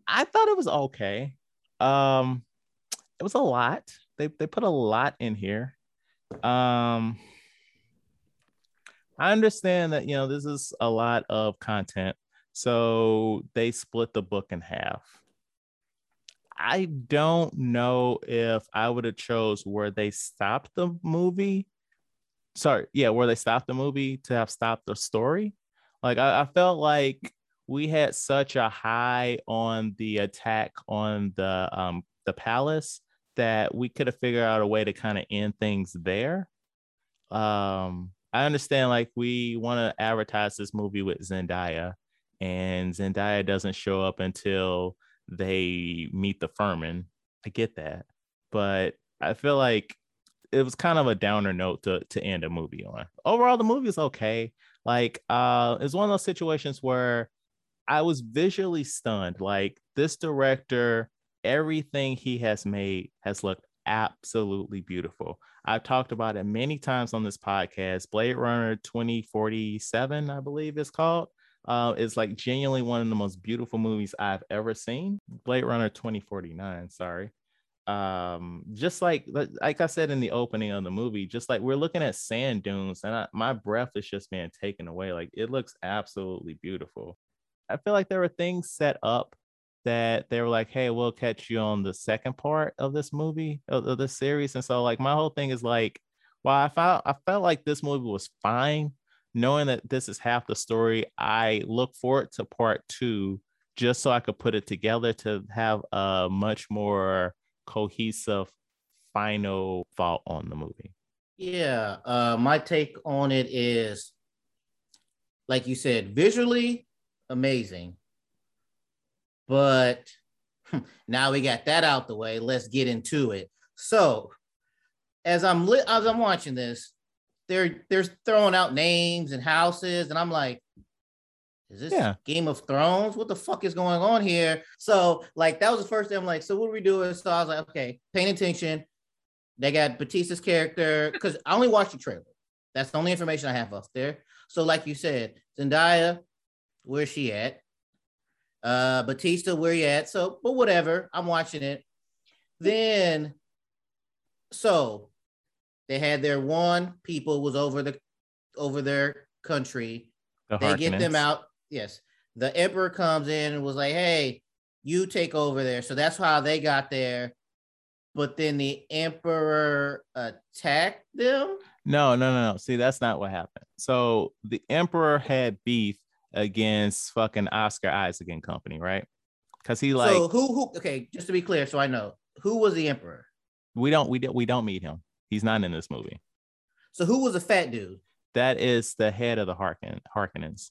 [SPEAKER 1] I thought it was okay. Um, it was a lot. They they put a lot in here. Um, I understand that you know this is a lot of content, so they split the book in half. I don't know if I would have chose where they stopped the movie. Sorry, yeah, where they stopped the movie to have stopped the story. Like I, I felt like we had such a high on the attack on the um the palace that we could have figured out a way to kind of end things there. Um, I understand like we want to advertise this movie with Zendaya, and Zendaya doesn't show up until they meet the Fremen. I get that, but I feel like it was kind of a downer note to to end a movie on. Overall, the movie is okay. Like, uh, it's one of those situations where I was visually stunned. Like this director, everything he has made has looked absolutely beautiful. I've talked about it many times on this podcast. Blade Runner 2047, I believe it's called. Uh, it's like genuinely one of the most beautiful movies I've ever seen. Blade Runner 2049, sorry. Um, just like like I said in the opening of the movie, just like we're looking at sand dunes, and I, my breath is just being taken away. Like it looks absolutely beautiful. I feel like there were things set up that they were like, "Hey, we'll catch you on the second part of this movie of, of this series." And so, like, my whole thing is like, well, I felt I felt like this movie was fine, knowing that this is half the story, I look forward to part two just so I could put it together to have a much more cohesive final thought on the movie.
[SPEAKER 2] Yeah, uh, my take on it is, like you said, visually amazing. But now we got that out the way. Let's get into it. So, as I'm li- as I'm watching this, they're they're throwing out names and houses, and I'm like, is this
[SPEAKER 1] Yeah.
[SPEAKER 2] Game of Thrones? What the fuck is going on here? So like that was the first thing I'm like, so what are we doing? So I was like, okay, paying attention. They got Bautista's character because I only watched the trailer. That's the only information I have up there. So like you said, Zendaya, where's she at? Uh, Bautista, where you at? So, but whatever, I'm watching it. Then, so they had their one people was over the over their country.
[SPEAKER 1] The
[SPEAKER 2] They get them out. Yes, the emperor comes in and was like, "Hey, you take over there." So that's how they got there. But then the emperor attacked them.
[SPEAKER 1] No, no, no, no. See, that's not what happened. So the Emperor had beef against fucking Oscar Isaac and company, right? Because he like
[SPEAKER 2] so who who? Okay, just to be clear, so I know who was the emperor.
[SPEAKER 1] we don't we don't we don't meet him. He's not in this movie.
[SPEAKER 2] So who was the fat dude?
[SPEAKER 1] That is the head of the Harkin Harkonnens.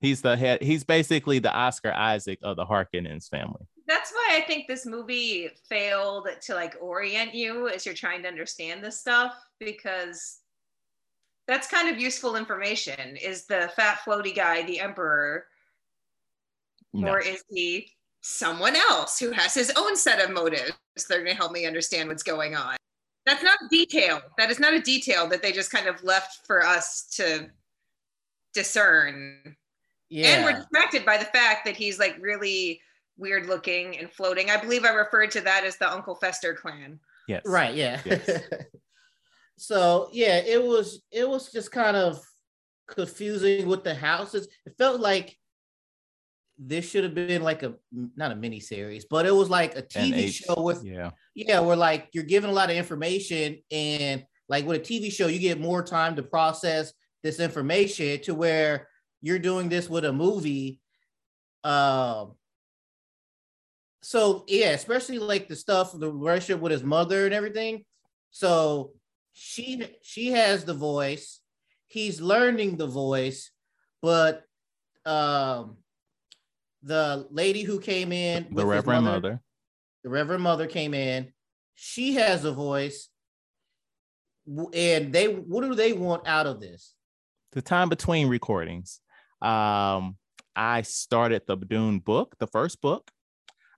[SPEAKER 1] He's the head. He's basically the Oscar Isaac of the Harkonnens family.
[SPEAKER 3] That's why I think this movie failed to like orient you as you're trying to understand this stuff because that's kind of useful information. Is the fat floaty guy the emperor,
[SPEAKER 1] No.
[SPEAKER 3] or is he someone else who has his own set of motives that are going to help me understand what's going on? That's not a detail. That is not a detail that they just kind of left for us to discern. Yeah. And we're distracted by the fact that he's like really weird looking and floating. I believe I referred to that as the Uncle Fester clan.
[SPEAKER 1] Yes.
[SPEAKER 2] right. Yeah.
[SPEAKER 1] Yes.
[SPEAKER 2] so yeah, it was it was just kind of confusing with the houses. It felt like this should have been like a not a mini series, but it was like a TV
[SPEAKER 1] H-
[SPEAKER 2] show with
[SPEAKER 1] yeah.
[SPEAKER 2] yeah, where like you're giving a lot of information and like with a TV show, you get more time to process this information to where you're doing this with a movie. Um so yeah, especially like the stuff, the relationship with his mother and everything. So she she has the voice, he's learning the voice, but um the lady who came in
[SPEAKER 1] The Reverend Mother.
[SPEAKER 2] the Reverend Mother came in. She has a voice, and they what do they want out of this?
[SPEAKER 1] the time between recordings, um, I started the Dune book, the first book.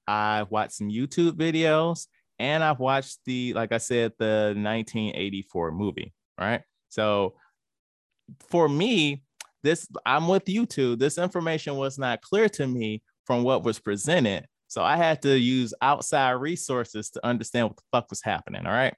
[SPEAKER 1] I watched some YouTube videos and I've watched the, like I said, the 1984 movie. Right. So for me, this, I'm with you too. This information was not clear to me from what was presented. So I had to use outside resources to understand what the fuck was happening. All right.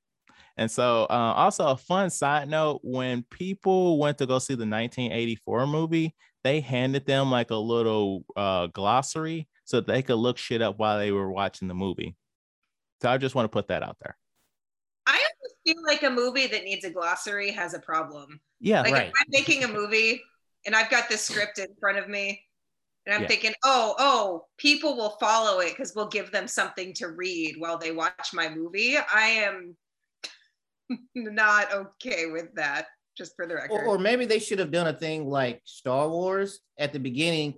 [SPEAKER 1] And so, uh, also a fun side note: when people went to go see the 1984 movie, they handed them like a little uh, glossary so they could look shit up while they were watching the movie. So I just want to put that out there.
[SPEAKER 3] I feel like a movie that needs a glossary has a problem.
[SPEAKER 1] Yeah,
[SPEAKER 3] Like
[SPEAKER 2] Right.
[SPEAKER 3] if I'm making a movie and I've got this script in front of me, and I'm
[SPEAKER 1] Yeah.
[SPEAKER 3] thinking, oh, oh, people will follow it because we'll give them something to read while they watch my movie. I am not okay with that, just for the record.
[SPEAKER 2] Or, or maybe they should have done a thing like Star Wars at the beginning.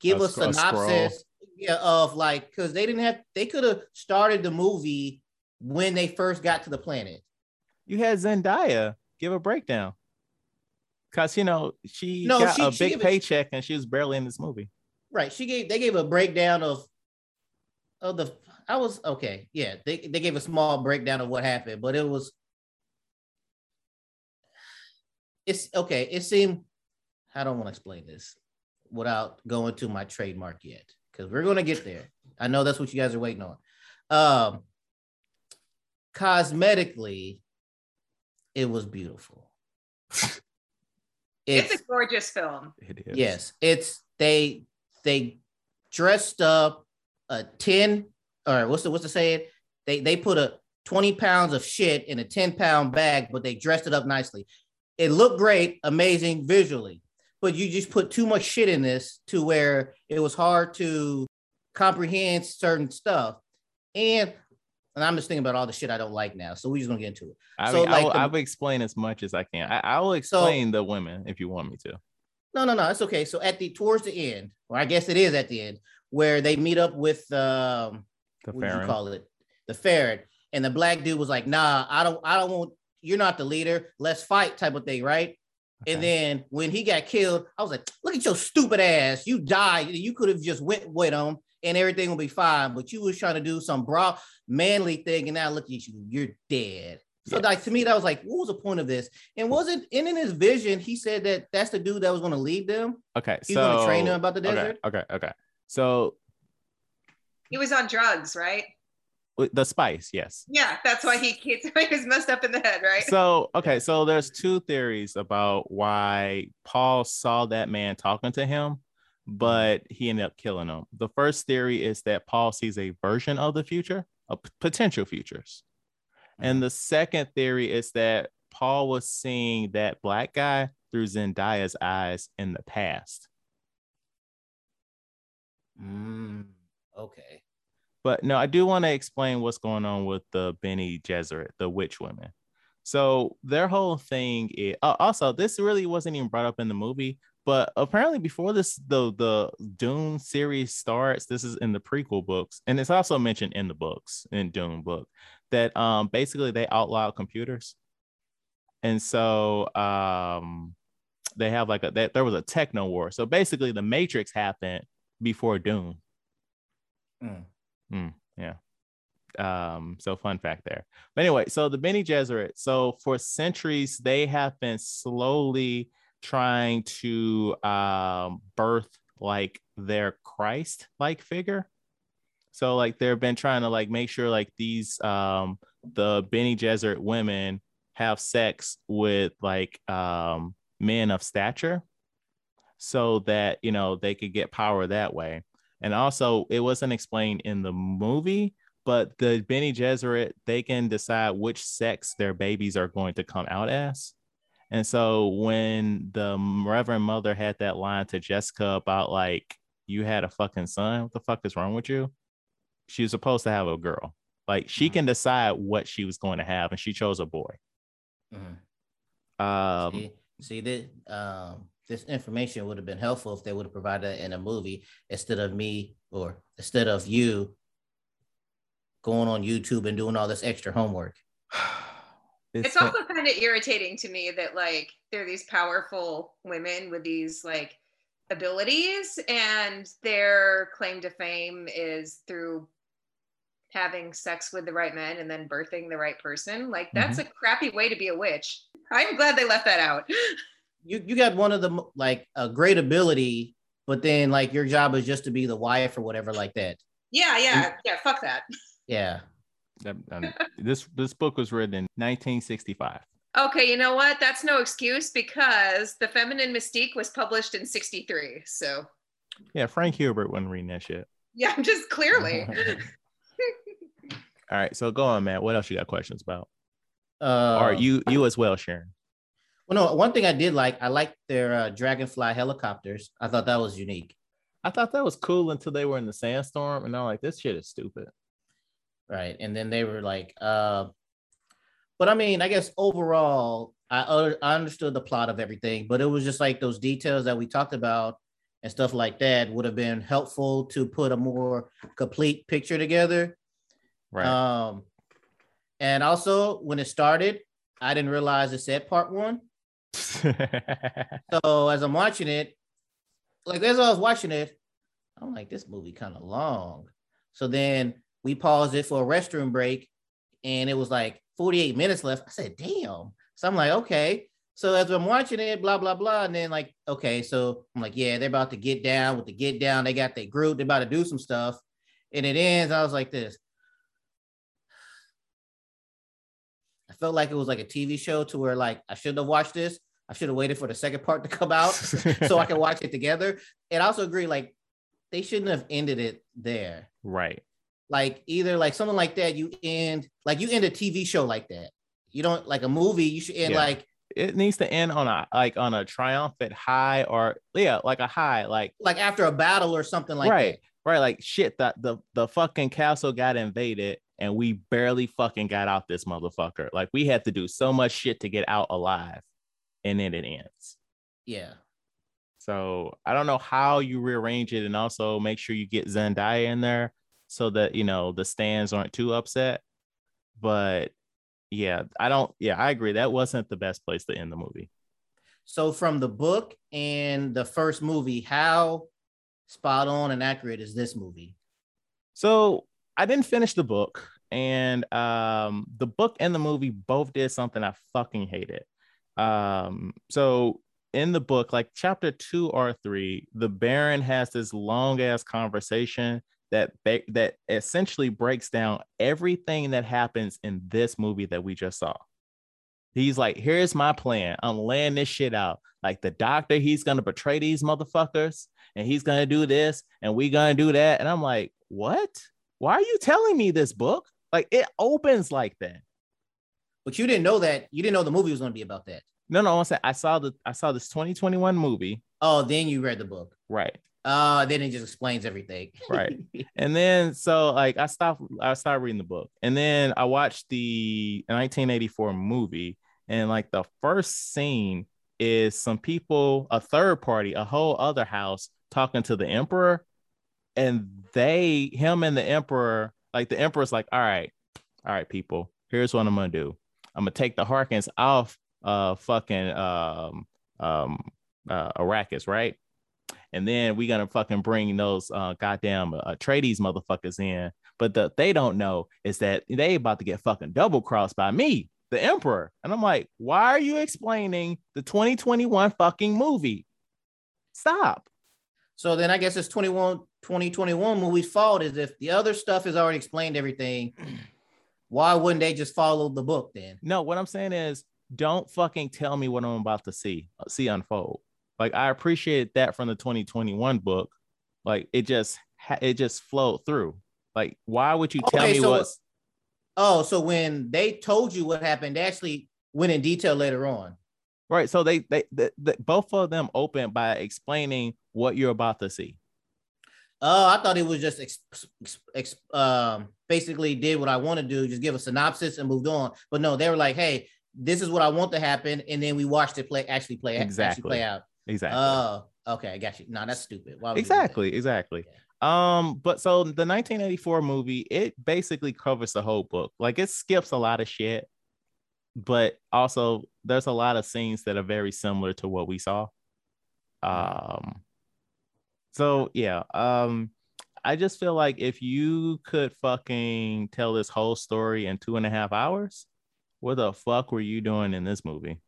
[SPEAKER 2] Give
[SPEAKER 1] A
[SPEAKER 2] a,
[SPEAKER 1] scro- a
[SPEAKER 2] synopsis yeah, of like because they didn't have they could have started the movie when they first got to the planet.
[SPEAKER 1] you had Zendaya give a breakdown because you know she
[SPEAKER 2] No,
[SPEAKER 1] got
[SPEAKER 2] she-
[SPEAKER 1] a big paycheck and she was barely in this movie.
[SPEAKER 2] Right. She gave they gave a breakdown of of the I was okay. Yeah, they, they gave a small breakdown of what happened, but it was it's okay. It seemed I don't want to explain this without going to my trademark yet, because we're gonna get there. I know that's what you guys are waiting on. Um cosmetically, it was beautiful.
[SPEAKER 3] it's a gorgeous film.
[SPEAKER 1] It is.
[SPEAKER 2] Yes, it's they they dressed up a 10 or what's the what's the saying? They they put a 20 pounds of shit in a 10 pound bag, but they dressed it up nicely. It looked great, amazing visually, but you just put too much shit in this to where it was hard to comprehend certain stuff. And and I'm just thinking about all the shit I don't like now. So we're just gonna get into it.
[SPEAKER 1] I
[SPEAKER 2] So,
[SPEAKER 1] mean,
[SPEAKER 2] like
[SPEAKER 1] I will,
[SPEAKER 2] the-
[SPEAKER 1] I will explain as much as I can. I, I will explain the women if you want me to.
[SPEAKER 2] No, no, no. It's okay. So at the towards the end, or I guess it is at the end, where they meet up with um
[SPEAKER 1] The
[SPEAKER 2] what do you call it? The ferret. and the black dude was like, "Nah, I don't, I don't want. You're not the leader. Let's fight," type of thing, right? And then when he got killed, I was like, "Look at your stupid ass! You died. You could have just went with him, and everything will be fine. But you was trying to do some bra manly thing, and now look at you. You're dead." So
[SPEAKER 1] Yeah.
[SPEAKER 2] like to me, that was like, what was the point of this? And wasn't and in his vision, he said that that's the dude that was going to lead them.
[SPEAKER 1] Okay,
[SPEAKER 2] He's
[SPEAKER 1] so
[SPEAKER 2] gonna train them about the
[SPEAKER 1] okay,
[SPEAKER 2] desert?
[SPEAKER 1] Okay, okay. So
[SPEAKER 3] He was on drugs, right?
[SPEAKER 1] With the spice, yes.
[SPEAKER 3] Yeah, that's why he, he was messed up in the head, right?
[SPEAKER 1] So okay, so there's two theories about why Paul saw that man talking to him, but he ended up killing him. The first theory is that Paul sees a version of the future, of potential futures. And the second theory is that Paul was seeing that black guy through Zendaya's eyes in the past.
[SPEAKER 2] Mm, okay.
[SPEAKER 1] But no, I do want to explain what's going on with the Bene Gesserit, the witch women. So their whole thing is uh, also this really wasn't even brought up in the movie, but apparently before this the the Dune series starts, this is in the prequel books, and it's also mentioned in the books in Dune book that um basically they outlawed computers, and so um they have like a that there was a techno war. So basically, the Matrix happened before Dune.
[SPEAKER 2] Mm.
[SPEAKER 1] Mm, yeah. Um, so fun fact there. But anyway, so the Bene Gesserit, so for centuries, they have been slowly trying to um birth like their Christ-like figure. So like they've been trying to like make sure like these um the Bene Gesserit women have sex with like um men of stature so that you know they could get power that way. And also, it wasn't explained in the movie, but the Bene Gesserit, they can decide which sex their babies are going to come out as. And so when the Reverend Mother had that line to Jessica about like, you had a fucking son, what the fuck is wrong with you? She was supposed to have a girl. Like she can decide what she was going to have, and she chose a boy.
[SPEAKER 2] Mhm.
[SPEAKER 1] Um,
[SPEAKER 2] see, see that um, this information would have been helpful if they would have provided it in a movie instead of me or instead of you going on YouTube and doing all this extra homework.
[SPEAKER 3] it's also kind of irritating to me that like they're these powerful women with these like abilities and their claim to fame is through having sex with the right men and then birthing the right person. Like that's mm-hmm. a crappy way to be a witch. I'm glad they left that out
[SPEAKER 2] You you got one of the like a great ability, but then like your job is just to be the wife or whatever like that.
[SPEAKER 3] yeah yeah yeah fuck that
[SPEAKER 2] Yeah.
[SPEAKER 1] Um, this this book was written in 1965.
[SPEAKER 3] okay you know what that's no excuse because the feminine mystique was published in 63 so
[SPEAKER 1] Yeah, Frank Herbert wasn't reading that shit.
[SPEAKER 3] yeah i'm just clearly
[SPEAKER 1] All right, so go on, man. What else you got questions about?
[SPEAKER 2] Uh,
[SPEAKER 1] or you you as well, Sharon?
[SPEAKER 2] Well, no, one thing I did like, I liked their uh, Dragonfly helicopters. I thought that was unique.
[SPEAKER 1] I thought that was cool until they were in the sandstorm, and I'm like, this shit is stupid.
[SPEAKER 2] Right. And then they were like, uh, but I mean, I guess overall, I, uh, I understood the plot of everything, but it was just like those details that we talked about and stuff like that would have been helpful to put a more complete picture together.
[SPEAKER 1] Right.
[SPEAKER 2] Um, and also when it started, I didn't realize it said part one. So as I'm watching it, like as I was watching it, I'm like, this movie kind of long. So then we paused it for a restroom break, and it was like 48 minutes left. I said, damn. So I'm like, okay. So as I'm watching it, blah, blah, blah. And then like, okay, so I'm like, yeah, they're about to get down with the get down. They got their group, they're about to do some stuff. And it ends. I was like this. Felt like it was like a TV show to where like I shouldn't have watched this. I should have waited for the second part to come out so I can watch it together. And I also agree, like they shouldn't have ended it there.
[SPEAKER 1] right.
[SPEAKER 2] Like either like something like that, you end like you end a TV show like that. You don't like a movie. You should end
[SPEAKER 1] Yeah.
[SPEAKER 2] like
[SPEAKER 1] It needs to end on a like on a triumphant high, or yeah, like a high, like
[SPEAKER 2] like after a battle or something like
[SPEAKER 1] right, right, like shit. That the the fucking castle got invaded, and we barely fucking got out this motherfucker. Like we had to do so much shit to get out alive, and then it ends.
[SPEAKER 2] Yeah.
[SPEAKER 1] So I don't know how you rearrange it and also make sure you get Zendaya in there so that you know the stands aren't too upset. but yeah, I don't. Yeah, I agree. That wasn't the best place to end the movie.
[SPEAKER 2] So from the book and the first movie, how spot on and accurate is this movie?
[SPEAKER 1] So I didn't finish the book, and um, the book and the movie both did something I fucking hated. Um, so in the book, like chapter two or three, the Baron has this long ass conversation that ba- that essentially breaks down everything that happens in this movie that we just saw. He's like, here's my plan. I'm laying this shit out. Like the doctor, he's gonna betray these motherfuckers, and he's gonna do this, and we gonna do that. And I'm like, what? Why are you telling me this book? Like it opens like that.
[SPEAKER 2] But you didn't know that. You didn't know the movie was going to be about that.
[SPEAKER 1] No, no, I'm saying I saw the I saw this 2021 movie.
[SPEAKER 2] Oh, then you read the book.
[SPEAKER 1] Right.
[SPEAKER 2] Uh, then it just explains everything.
[SPEAKER 1] Right. and then so like I stopped I started reading the book. And then I watched the 1984 movie. And like the first scene is some people, a third party, a whole other house talking to the emperor. And they, him and the emperor, like the emperor's like, all right, all right, people, here's what I'm gonna do. I'm gonna take the Harkins off uh fucking um um uh Arrakis, right? And then we gonna fucking bring those uh goddamn uh, Atreides motherfuckers in. But the they don't know is that they about to get fucking double crossed by me, the Emperor. And I'm like, why are you explaining the 2021 fucking movie? Stop.
[SPEAKER 2] So then I guess it's 21, 2021 movie's fault is if the other stuff has already explained everything, why wouldn't they just follow the book then?
[SPEAKER 1] No, what I'm saying is don't fucking tell me what I'm about to see uh, see unfold. Like I appreciate that from the 2021 book. Like it just it just flowed through. Like why would you tell
[SPEAKER 2] Okay,
[SPEAKER 1] me
[SPEAKER 2] so-
[SPEAKER 1] what's
[SPEAKER 2] Oh, so when they told you what happened, they actually went in detail later on.
[SPEAKER 1] right? So they they, they, they both of them open by explaining what you're about to see.
[SPEAKER 2] Oh, I thought it was just ex, ex, ex- um, basically did what I want to do, just give a synopsis and moved on. But no, they were like, "Hey, this is what I want to happen," and then we watched it play actually play actually
[SPEAKER 1] Exactly.
[SPEAKER 2] play out.
[SPEAKER 1] Exactly.
[SPEAKER 2] Oh, okay, I got you. No, that's stupid. Would that?
[SPEAKER 1] exactly exactly um but so the 1984 movie it basically covers the whole book like it skips a lot of shit but also there's a lot of scenes that are very similar to what we saw um so yeah um i just feel like if you could fucking tell this whole story in two and a half hours what the fuck were you doing in this movie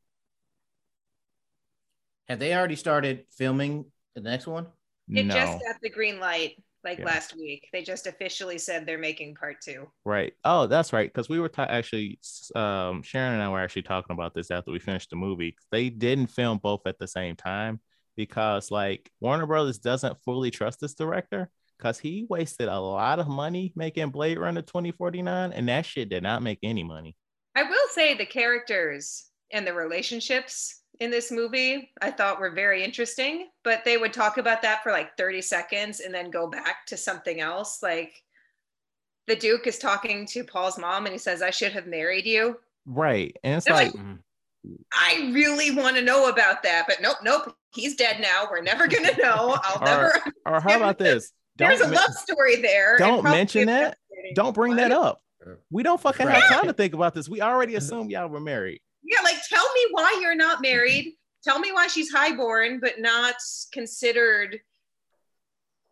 [SPEAKER 2] Have they already started filming the next one?
[SPEAKER 3] It
[SPEAKER 1] no
[SPEAKER 3] just got the green light like
[SPEAKER 1] Yeah.
[SPEAKER 3] last week. They just officially said they're making part two.
[SPEAKER 1] Right. Oh, that's right. Because we were ta- actually, um, Sharon and I were actually talking about this after we finished the movie. They didn't film both at the same time because, like, Warner Brothers doesn't fully trust this director because he wasted a lot of money making Blade Runner 2049, and that shit did not make any money.
[SPEAKER 3] I will say the characters and the relationships in this movie I thought were very interesting, but they would talk about that for like 30 seconds and then go back to something else. Like the Duke is talking to Paul's mom and he says, I should have married you.
[SPEAKER 1] Right. And it's
[SPEAKER 3] They're
[SPEAKER 1] like,
[SPEAKER 3] like, I really want to know about that, but nope, nope. He's dead now. We're never gonna know. I'll
[SPEAKER 1] Or-
[SPEAKER 3] never.
[SPEAKER 1] or how about this?
[SPEAKER 3] There's a love story there.
[SPEAKER 1] don't mention that. Don't bring that up. We don't fucking
[SPEAKER 2] Right.
[SPEAKER 1] have time to think about this. We already assume y'all were married.
[SPEAKER 3] Yeah, like tell me why you're not married. Tell me why she's highborn but not considered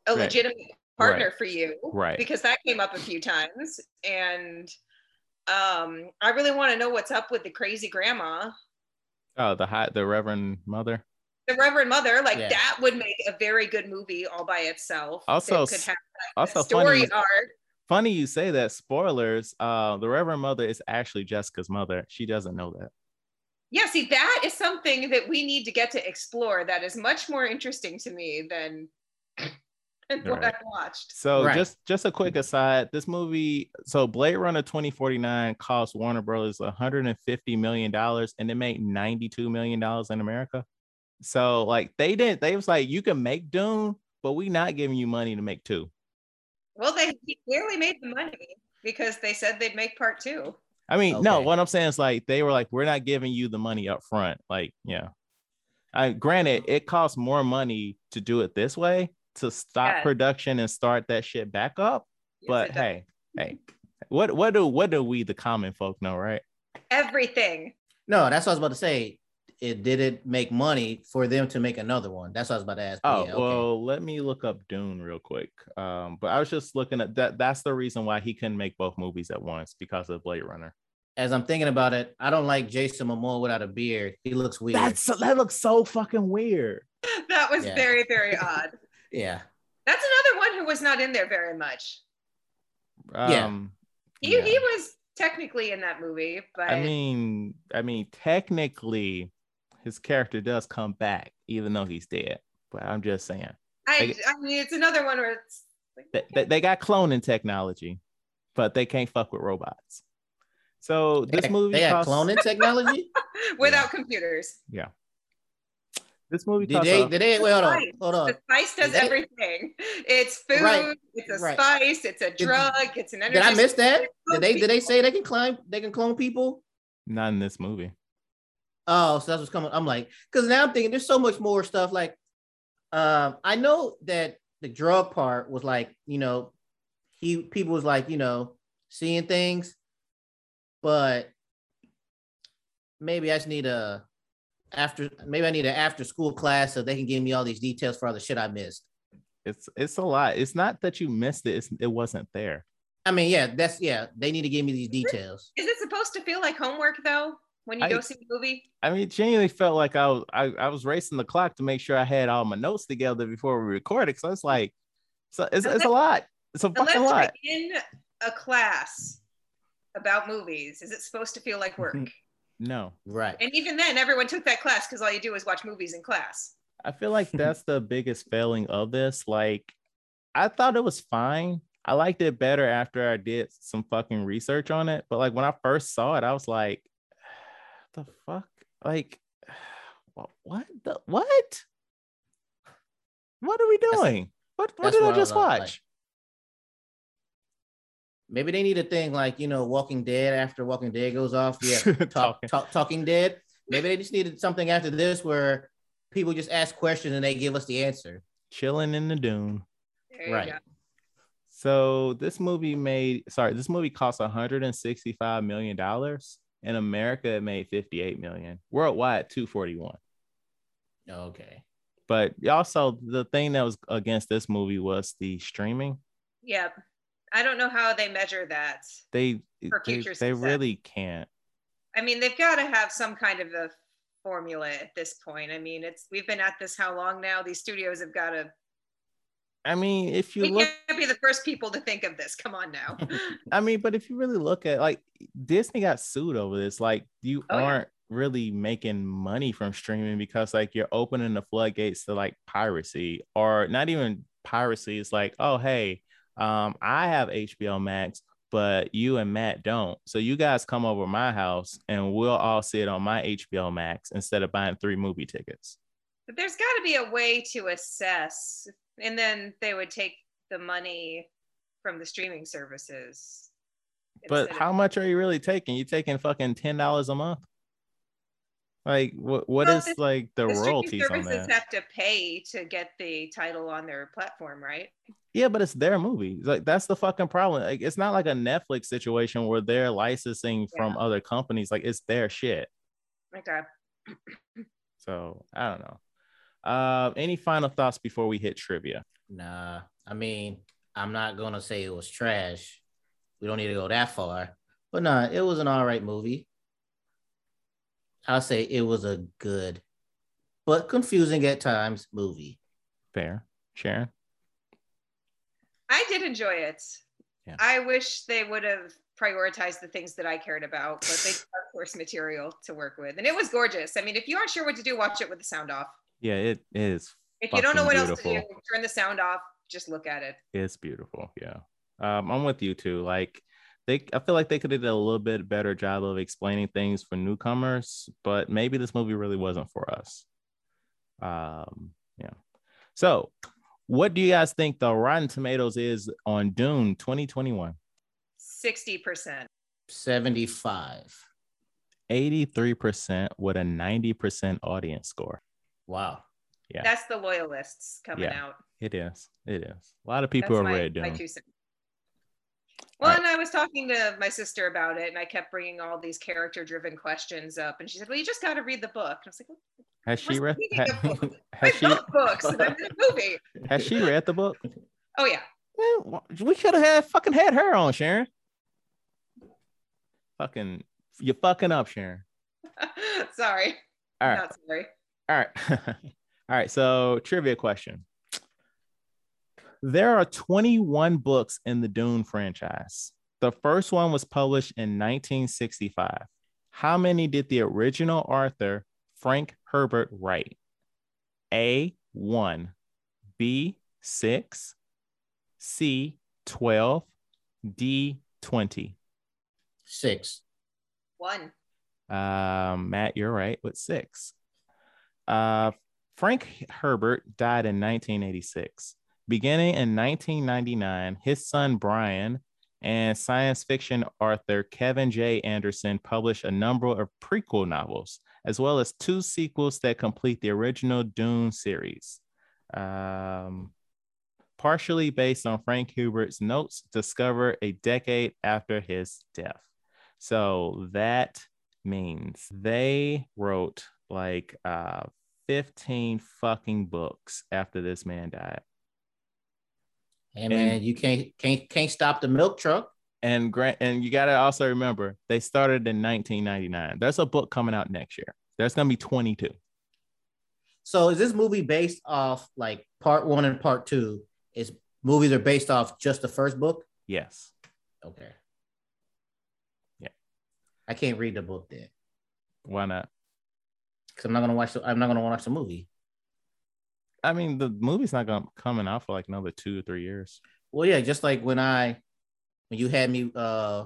[SPEAKER 3] a
[SPEAKER 1] Right.
[SPEAKER 3] legitimate partner
[SPEAKER 1] Right.
[SPEAKER 3] for you.
[SPEAKER 1] Right.
[SPEAKER 3] Because that came up a few times. And um, I really want to know what's up with the crazy grandma.
[SPEAKER 1] Oh, the high, the Reverend Mother.
[SPEAKER 3] The Reverend Mother, like
[SPEAKER 2] Yeah.
[SPEAKER 3] that would make a very good movie all by itself.
[SPEAKER 1] Also,
[SPEAKER 3] That could
[SPEAKER 1] s-
[SPEAKER 3] have
[SPEAKER 1] Also,
[SPEAKER 3] story
[SPEAKER 1] funny.
[SPEAKER 3] arc.
[SPEAKER 1] funny you say that spoilers uh the reverend mother is actually jessica's mother she doesn't know that
[SPEAKER 3] Yeah, see, that is something that we need to get to explore. That is much more interesting to me than, than what I've watched.
[SPEAKER 1] so
[SPEAKER 2] Right.
[SPEAKER 1] just just a quick aside this movie so blade runner 2049 cost warner brothers 150 million dollars and it made 92 million dollars in america. So like they didn't they was like you can make dune but we not giving you money to make two.
[SPEAKER 3] Well, they he clearly made the money because they said they'd make part two.
[SPEAKER 1] i mean no what i'm saying is like they were like we're not giving you the money up front. Like yeah. I, granted oh. it costs more money to do it this way to stop
[SPEAKER 3] Yeah.
[SPEAKER 1] production and start that shit back up
[SPEAKER 3] Yes,
[SPEAKER 1] but hey hey What what do what do we the common folk know, right?
[SPEAKER 3] Everything.
[SPEAKER 2] No, that's what I was about to say. It did it make money for them to make another one? That's what I was about to ask.
[SPEAKER 1] Oh
[SPEAKER 2] Yeah, okay.
[SPEAKER 1] well, let me look up Dune real quick. Um, but I was just looking at that. That's the reason why he couldn't make both movies at once because of Blade Runner.
[SPEAKER 2] As I'm thinking about it, I don't like Jason Momoa without a beard. He looks weird.
[SPEAKER 1] That's that looks so fucking weird.
[SPEAKER 3] That was
[SPEAKER 2] Yeah.
[SPEAKER 3] very, very odd.
[SPEAKER 2] Yeah.
[SPEAKER 3] That's another one who was not in there very much.
[SPEAKER 2] Yeah.
[SPEAKER 1] Um,
[SPEAKER 3] He
[SPEAKER 1] yeah.
[SPEAKER 3] he was technically in that movie, but
[SPEAKER 1] I mean, I mean, technically, his character does come back, even though he's dead. But I'm just saying,
[SPEAKER 3] I, I mean it's another one where it's like,
[SPEAKER 1] they, they, they got cloning technology, but they can't fuck with robots. So this
[SPEAKER 2] got-
[SPEAKER 1] movie
[SPEAKER 2] they got
[SPEAKER 1] costs,
[SPEAKER 2] cloning technology.
[SPEAKER 3] without computers.
[SPEAKER 1] This movie
[SPEAKER 2] did
[SPEAKER 1] costs
[SPEAKER 2] they? Did they? Wait, hold on. Hold on.
[SPEAKER 3] The spice does
[SPEAKER 2] Did they-
[SPEAKER 3] everything. It's food,
[SPEAKER 2] Right.
[SPEAKER 3] it's a
[SPEAKER 2] Right.
[SPEAKER 3] spice, it's a drug, it's an energy.
[SPEAKER 2] Did I miss that?
[SPEAKER 3] It
[SPEAKER 2] Did they? Did they say they can climb? They can clone people?
[SPEAKER 1] not in this movie.
[SPEAKER 2] Oh, so that's what's coming. I'm like, because now I'm thinking there's so much more stuff. Like, um, I know that the drug part was like, you know, he people was like, you know, seeing things, but maybe I just need a after maybe I need an after school class so they can give me all these details for all the shit I missed.
[SPEAKER 1] It's it's a lot. It's not that you missed it. It's, it wasn't there.
[SPEAKER 2] I mean, yeah, that's yeah, they need to give me these details.
[SPEAKER 3] Is it supposed to feel like homework though when you
[SPEAKER 1] I-
[SPEAKER 3] go see the movie?
[SPEAKER 1] I mean, genuinely felt like I was I, I was racing the clock to make sure I had all my notes together before we recorded. So it's like, so it's, it's a lot. It's a fucking lot.
[SPEAKER 3] in a class about movies, is it supposed to feel like work?
[SPEAKER 1] No,
[SPEAKER 2] Right.
[SPEAKER 3] and even then, everyone took that class because all you do is watch movies in class.
[SPEAKER 1] I feel like that's the biggest failing of this. Like, I thought it was fine. I liked it better after I did some fucking research on it. But like when I first saw it, I was like, the fuck? Like, what? What? The, what? What are we
[SPEAKER 2] That's-
[SPEAKER 1] doing? What? What
[SPEAKER 2] that's
[SPEAKER 1] did
[SPEAKER 2] what
[SPEAKER 1] I
[SPEAKER 2] I
[SPEAKER 1] just
[SPEAKER 2] watch? like.
[SPEAKER 1] Watch?
[SPEAKER 2] Maybe they need a thing like you know, Walking Dead after Walking Dead goes off. Yeah, talk,
[SPEAKER 1] Talking.
[SPEAKER 2] talk, Talking Dead. Maybe they just needed something after this where people just ask questions and they give us the answer.
[SPEAKER 1] Chilling in the dune.
[SPEAKER 3] There
[SPEAKER 2] Right.
[SPEAKER 3] go.
[SPEAKER 1] So this movie made sorry, this movie cost 165 million dollars. In America, it made 58 million. Worldwide, 241.
[SPEAKER 2] Okay.
[SPEAKER 1] But also the thing that was against this movie was the streaming.
[SPEAKER 3] Yep. I don't know how they measure that.
[SPEAKER 1] They
[SPEAKER 3] For
[SPEAKER 1] they, they really can't.
[SPEAKER 3] I mean, they've got to have some kind of a formula at this point. I mean, it's we've been at this how long now? These studios have got to.
[SPEAKER 1] I mean, if you
[SPEAKER 3] We
[SPEAKER 1] look,
[SPEAKER 3] can't be the first people to think of this. Come on now.
[SPEAKER 1] I mean, but if you really look at like Disney got sued over this, like you
[SPEAKER 3] Oh,
[SPEAKER 1] aren't really making money from streaming because like you're opening the floodgates to like piracy or not even piracy. It's like, oh hey, um, I have HBO Max, but you and Matt don't. So you guys come over my house and we'll all see it on my HBO Max instead of buying three movie tickets.
[SPEAKER 3] but there's got to be a way to assess, and then they would take the money from the streaming services.
[SPEAKER 1] But how
[SPEAKER 3] of-
[SPEAKER 1] much are you really taking? You taking fucking ten dollars a month? Like what? What
[SPEAKER 3] Well,
[SPEAKER 1] is
[SPEAKER 3] the-
[SPEAKER 1] like the,
[SPEAKER 3] the streaming
[SPEAKER 1] royalties on
[SPEAKER 3] services
[SPEAKER 1] that?
[SPEAKER 3] have to pay to get the title on their platform, right?
[SPEAKER 1] Yeah, but it's their movie. Like that's the fucking problem. Like it's not like a Netflix situation where they're licensing from other companies. Like it's their shit.
[SPEAKER 3] Okay.
[SPEAKER 1] So I don't know. Uh, any final thoughts before we hit trivia?
[SPEAKER 2] Nah, I mean, I'm not gonna say it was trash. We don't need to go that far. But nah, it was an all right movie. I'll say it was a good, but confusing at times movie.
[SPEAKER 1] Fair, Sharon.
[SPEAKER 3] I did enjoy it.
[SPEAKER 1] Yeah.
[SPEAKER 3] I wish they would have prioritized the things that I cared about, but they have course material to work with. And it was gorgeous. I mean, if you aren't sure what to do, watch it with the sound off.
[SPEAKER 1] Yeah, it is.
[SPEAKER 3] If you don't know what
[SPEAKER 1] Fucking
[SPEAKER 3] else to do, turn the sound off, just look at it.
[SPEAKER 1] It's beautiful. Yeah. Um, I'm with you too. Like they I feel like they could have did a little bit better job of explaining things for newcomers, but maybe this movie really wasn't for us. Um, yeah. So what do you guys think the Rotten Tomatoes is on Dune 2021?
[SPEAKER 3] 60%.
[SPEAKER 2] 75.
[SPEAKER 1] 83% with a 90% audience score.
[SPEAKER 2] Wow.
[SPEAKER 1] Yeah.
[SPEAKER 3] That's the loyalists coming
[SPEAKER 1] Yeah.
[SPEAKER 3] out.
[SPEAKER 1] It is. It is. A lot of people
[SPEAKER 3] That's
[SPEAKER 1] are
[SPEAKER 3] my,
[SPEAKER 1] read
[SPEAKER 3] my
[SPEAKER 1] Dune.
[SPEAKER 3] two cents. Well,
[SPEAKER 1] Right.
[SPEAKER 3] and I was talking to my sister about it, and I kept bringing all these character-driven questions up, and she said, "Well, you just got to read the book." And I was like,
[SPEAKER 1] Has she read? ha-
[SPEAKER 3] the book? "I
[SPEAKER 1] has she?
[SPEAKER 3] books and then the movie."
[SPEAKER 1] Has she read the book?
[SPEAKER 3] Oh yeah,
[SPEAKER 1] Man, we could have had fucking had her on, Sharon. Fucking, you're fucking up, Sharon.
[SPEAKER 3] sorry,
[SPEAKER 1] All right,
[SPEAKER 3] not sorry.
[SPEAKER 1] all right, all right. So, trivia question: There are 21 books in the Dune franchise. The first one was published in 1965. How many did the original author Frank Herbert write? A one, B six, C twelve, D twenty.
[SPEAKER 2] Six.
[SPEAKER 3] One.
[SPEAKER 1] Um, Matt, you're right with six. Uh, Frank Herbert died in 1986. Beginning in 1999, his son Brian and science fiction author Kevin J. Anderson published a number of prequel novels, as well as two sequels that complete the original Dune series. Um, partially based on Frank Herbert's notes discovered a decade after his death. So that means they wrote like uh 15 fucking books after this man died.
[SPEAKER 2] Hey man, you can't can't can't stop the milk truck.
[SPEAKER 1] And grant and you gotta also remember they started in 1999. There's a book coming out next year. There's gonna be 22.
[SPEAKER 2] So is this movie based off like part one and part two? Is movies are based off just the first book?
[SPEAKER 1] Yes.
[SPEAKER 2] Okay.
[SPEAKER 1] Yeah.
[SPEAKER 2] I can't read the book then
[SPEAKER 1] Why not?
[SPEAKER 2] because I'm not gonna watch. The, I'm not gonna watch the movie.
[SPEAKER 1] I mean, the movie's not gonna coming out for like another two or three years.
[SPEAKER 2] Well, yeah, just like when I when you had me uh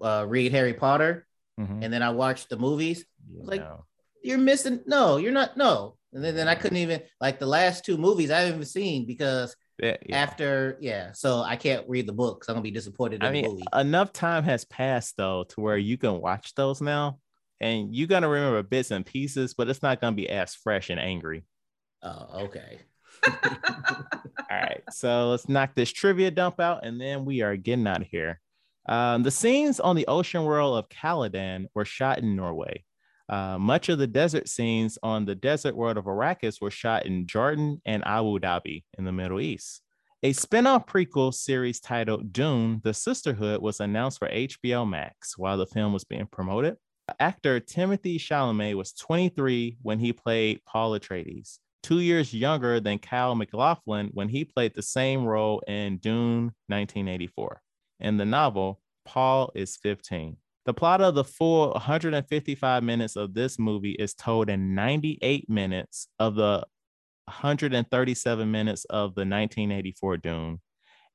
[SPEAKER 2] uh read Harry Potter
[SPEAKER 1] Mhm.
[SPEAKER 2] and then I watched the movies. Like-
[SPEAKER 1] know.
[SPEAKER 2] You're missing. No, you're not. No. And then, then I couldn't even like the last two movies I haven't even seen because
[SPEAKER 1] Yeah, yeah.
[SPEAKER 2] after yeah, so I can't read the book because I'm gonna be disappointed in
[SPEAKER 1] I
[SPEAKER 2] the
[SPEAKER 1] mean,
[SPEAKER 2] movie.
[SPEAKER 1] enough time has passed though to where you can watch those now, and you're gonna remember bits and pieces, but it's not gonna be as fresh and angry.
[SPEAKER 2] Oh, okay.
[SPEAKER 1] All right, so let's knock this trivia dump out, and then we are getting out of here. Um, the scenes on the ocean world of Caladan were shot in Norway. Uh, much of the desert scenes on the desert world of Arrakis were shot in Jordan and Abu Dhabi in the Middle East. A spin-off prequel series titled Dune: The Sisterhood was announced for HBO Max while the film was being promoted. Actor Timothée Chalamet was 23 when he played Paul Atreides, two years younger than Kyle MacLachlan when he played the same role in Dune 1984. In the novel, Paul is 15. The plot of the full 155 minutes of this movie is told in 98 minutes of the 137 minutes of the 1984 Dune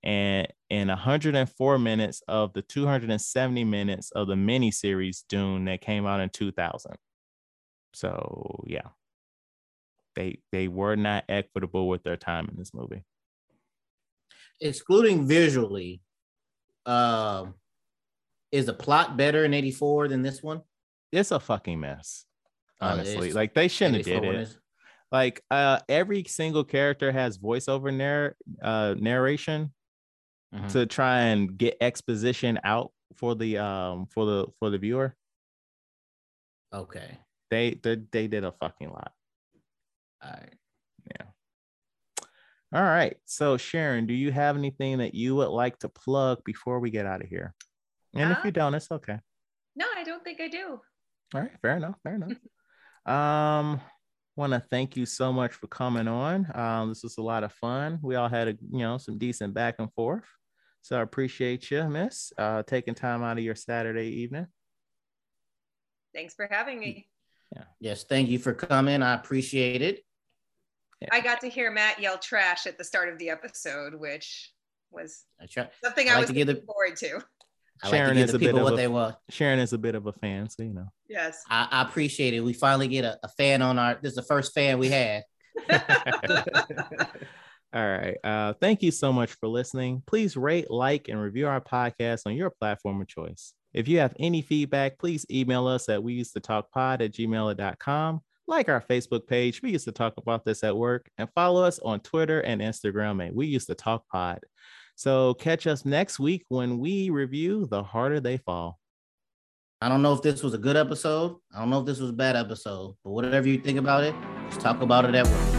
[SPEAKER 1] and in 104 minutes of the 270 minutes of the miniseries Dune that came out in 2000. So, yeah. They they were not equitable with their time in this movie.
[SPEAKER 2] Excluding visually, um, is the plot better in '84 than this one?
[SPEAKER 1] It's a fucking mess.
[SPEAKER 2] Oh,
[SPEAKER 1] Honestly,
[SPEAKER 2] is.
[SPEAKER 1] like they shouldn't have did it. Like uh every single character has voiceover narr- uh narration
[SPEAKER 2] Mhm.
[SPEAKER 1] to try and get exposition out for the um for the for the viewer.
[SPEAKER 2] Okay.
[SPEAKER 1] They they, they did a fucking lot.
[SPEAKER 2] All right.
[SPEAKER 1] All right. So Sharon, do you have anything that you would like to plug before we get out of here? And if
[SPEAKER 3] Uh,
[SPEAKER 1] you don't, it's okay.
[SPEAKER 3] No, I don't think I do.
[SPEAKER 1] All right, fair enough, fair enough. um, want to thank you so much for coming on. Um, this was a lot of fun. We all had a you know some decent back and forth, so I appreciate you, Miss, uh, taking time out of your Saturday evening.
[SPEAKER 3] Thanks for having me. Yeah.
[SPEAKER 2] Yes, thank you for coming. I appreciate it.
[SPEAKER 3] I got to hear Matt yell trash at the start of the episode, which was
[SPEAKER 2] I try.
[SPEAKER 3] something
[SPEAKER 2] I
[SPEAKER 3] I, was
[SPEAKER 2] to give the-
[SPEAKER 3] looking forward to.
[SPEAKER 2] I like
[SPEAKER 1] Sharon
[SPEAKER 2] to
[SPEAKER 1] is a bit
[SPEAKER 2] people
[SPEAKER 1] of
[SPEAKER 2] what
[SPEAKER 1] a-
[SPEAKER 2] they want.
[SPEAKER 1] Sharon is a bit of a fan, so you know.
[SPEAKER 3] Yes.
[SPEAKER 2] I, I appreciate it. We finally get a, a fan on our. This is the first fan we had.
[SPEAKER 1] All right. Uh, thank you so much for listening. Please rate, like, and review our podcast on your platform of choice. If you have any feedback, please email us at we used to talk pod at gmail.com. Like our Facebook page, we used to talk about this at work, and follow us on Twitter and Instagram And we used to talk pod. So catch us next week when we review The Harder They Fall.
[SPEAKER 2] I don't know if this was a good episode. I don't know if this was a bad episode, but whatever you think about it, just talk about it at work.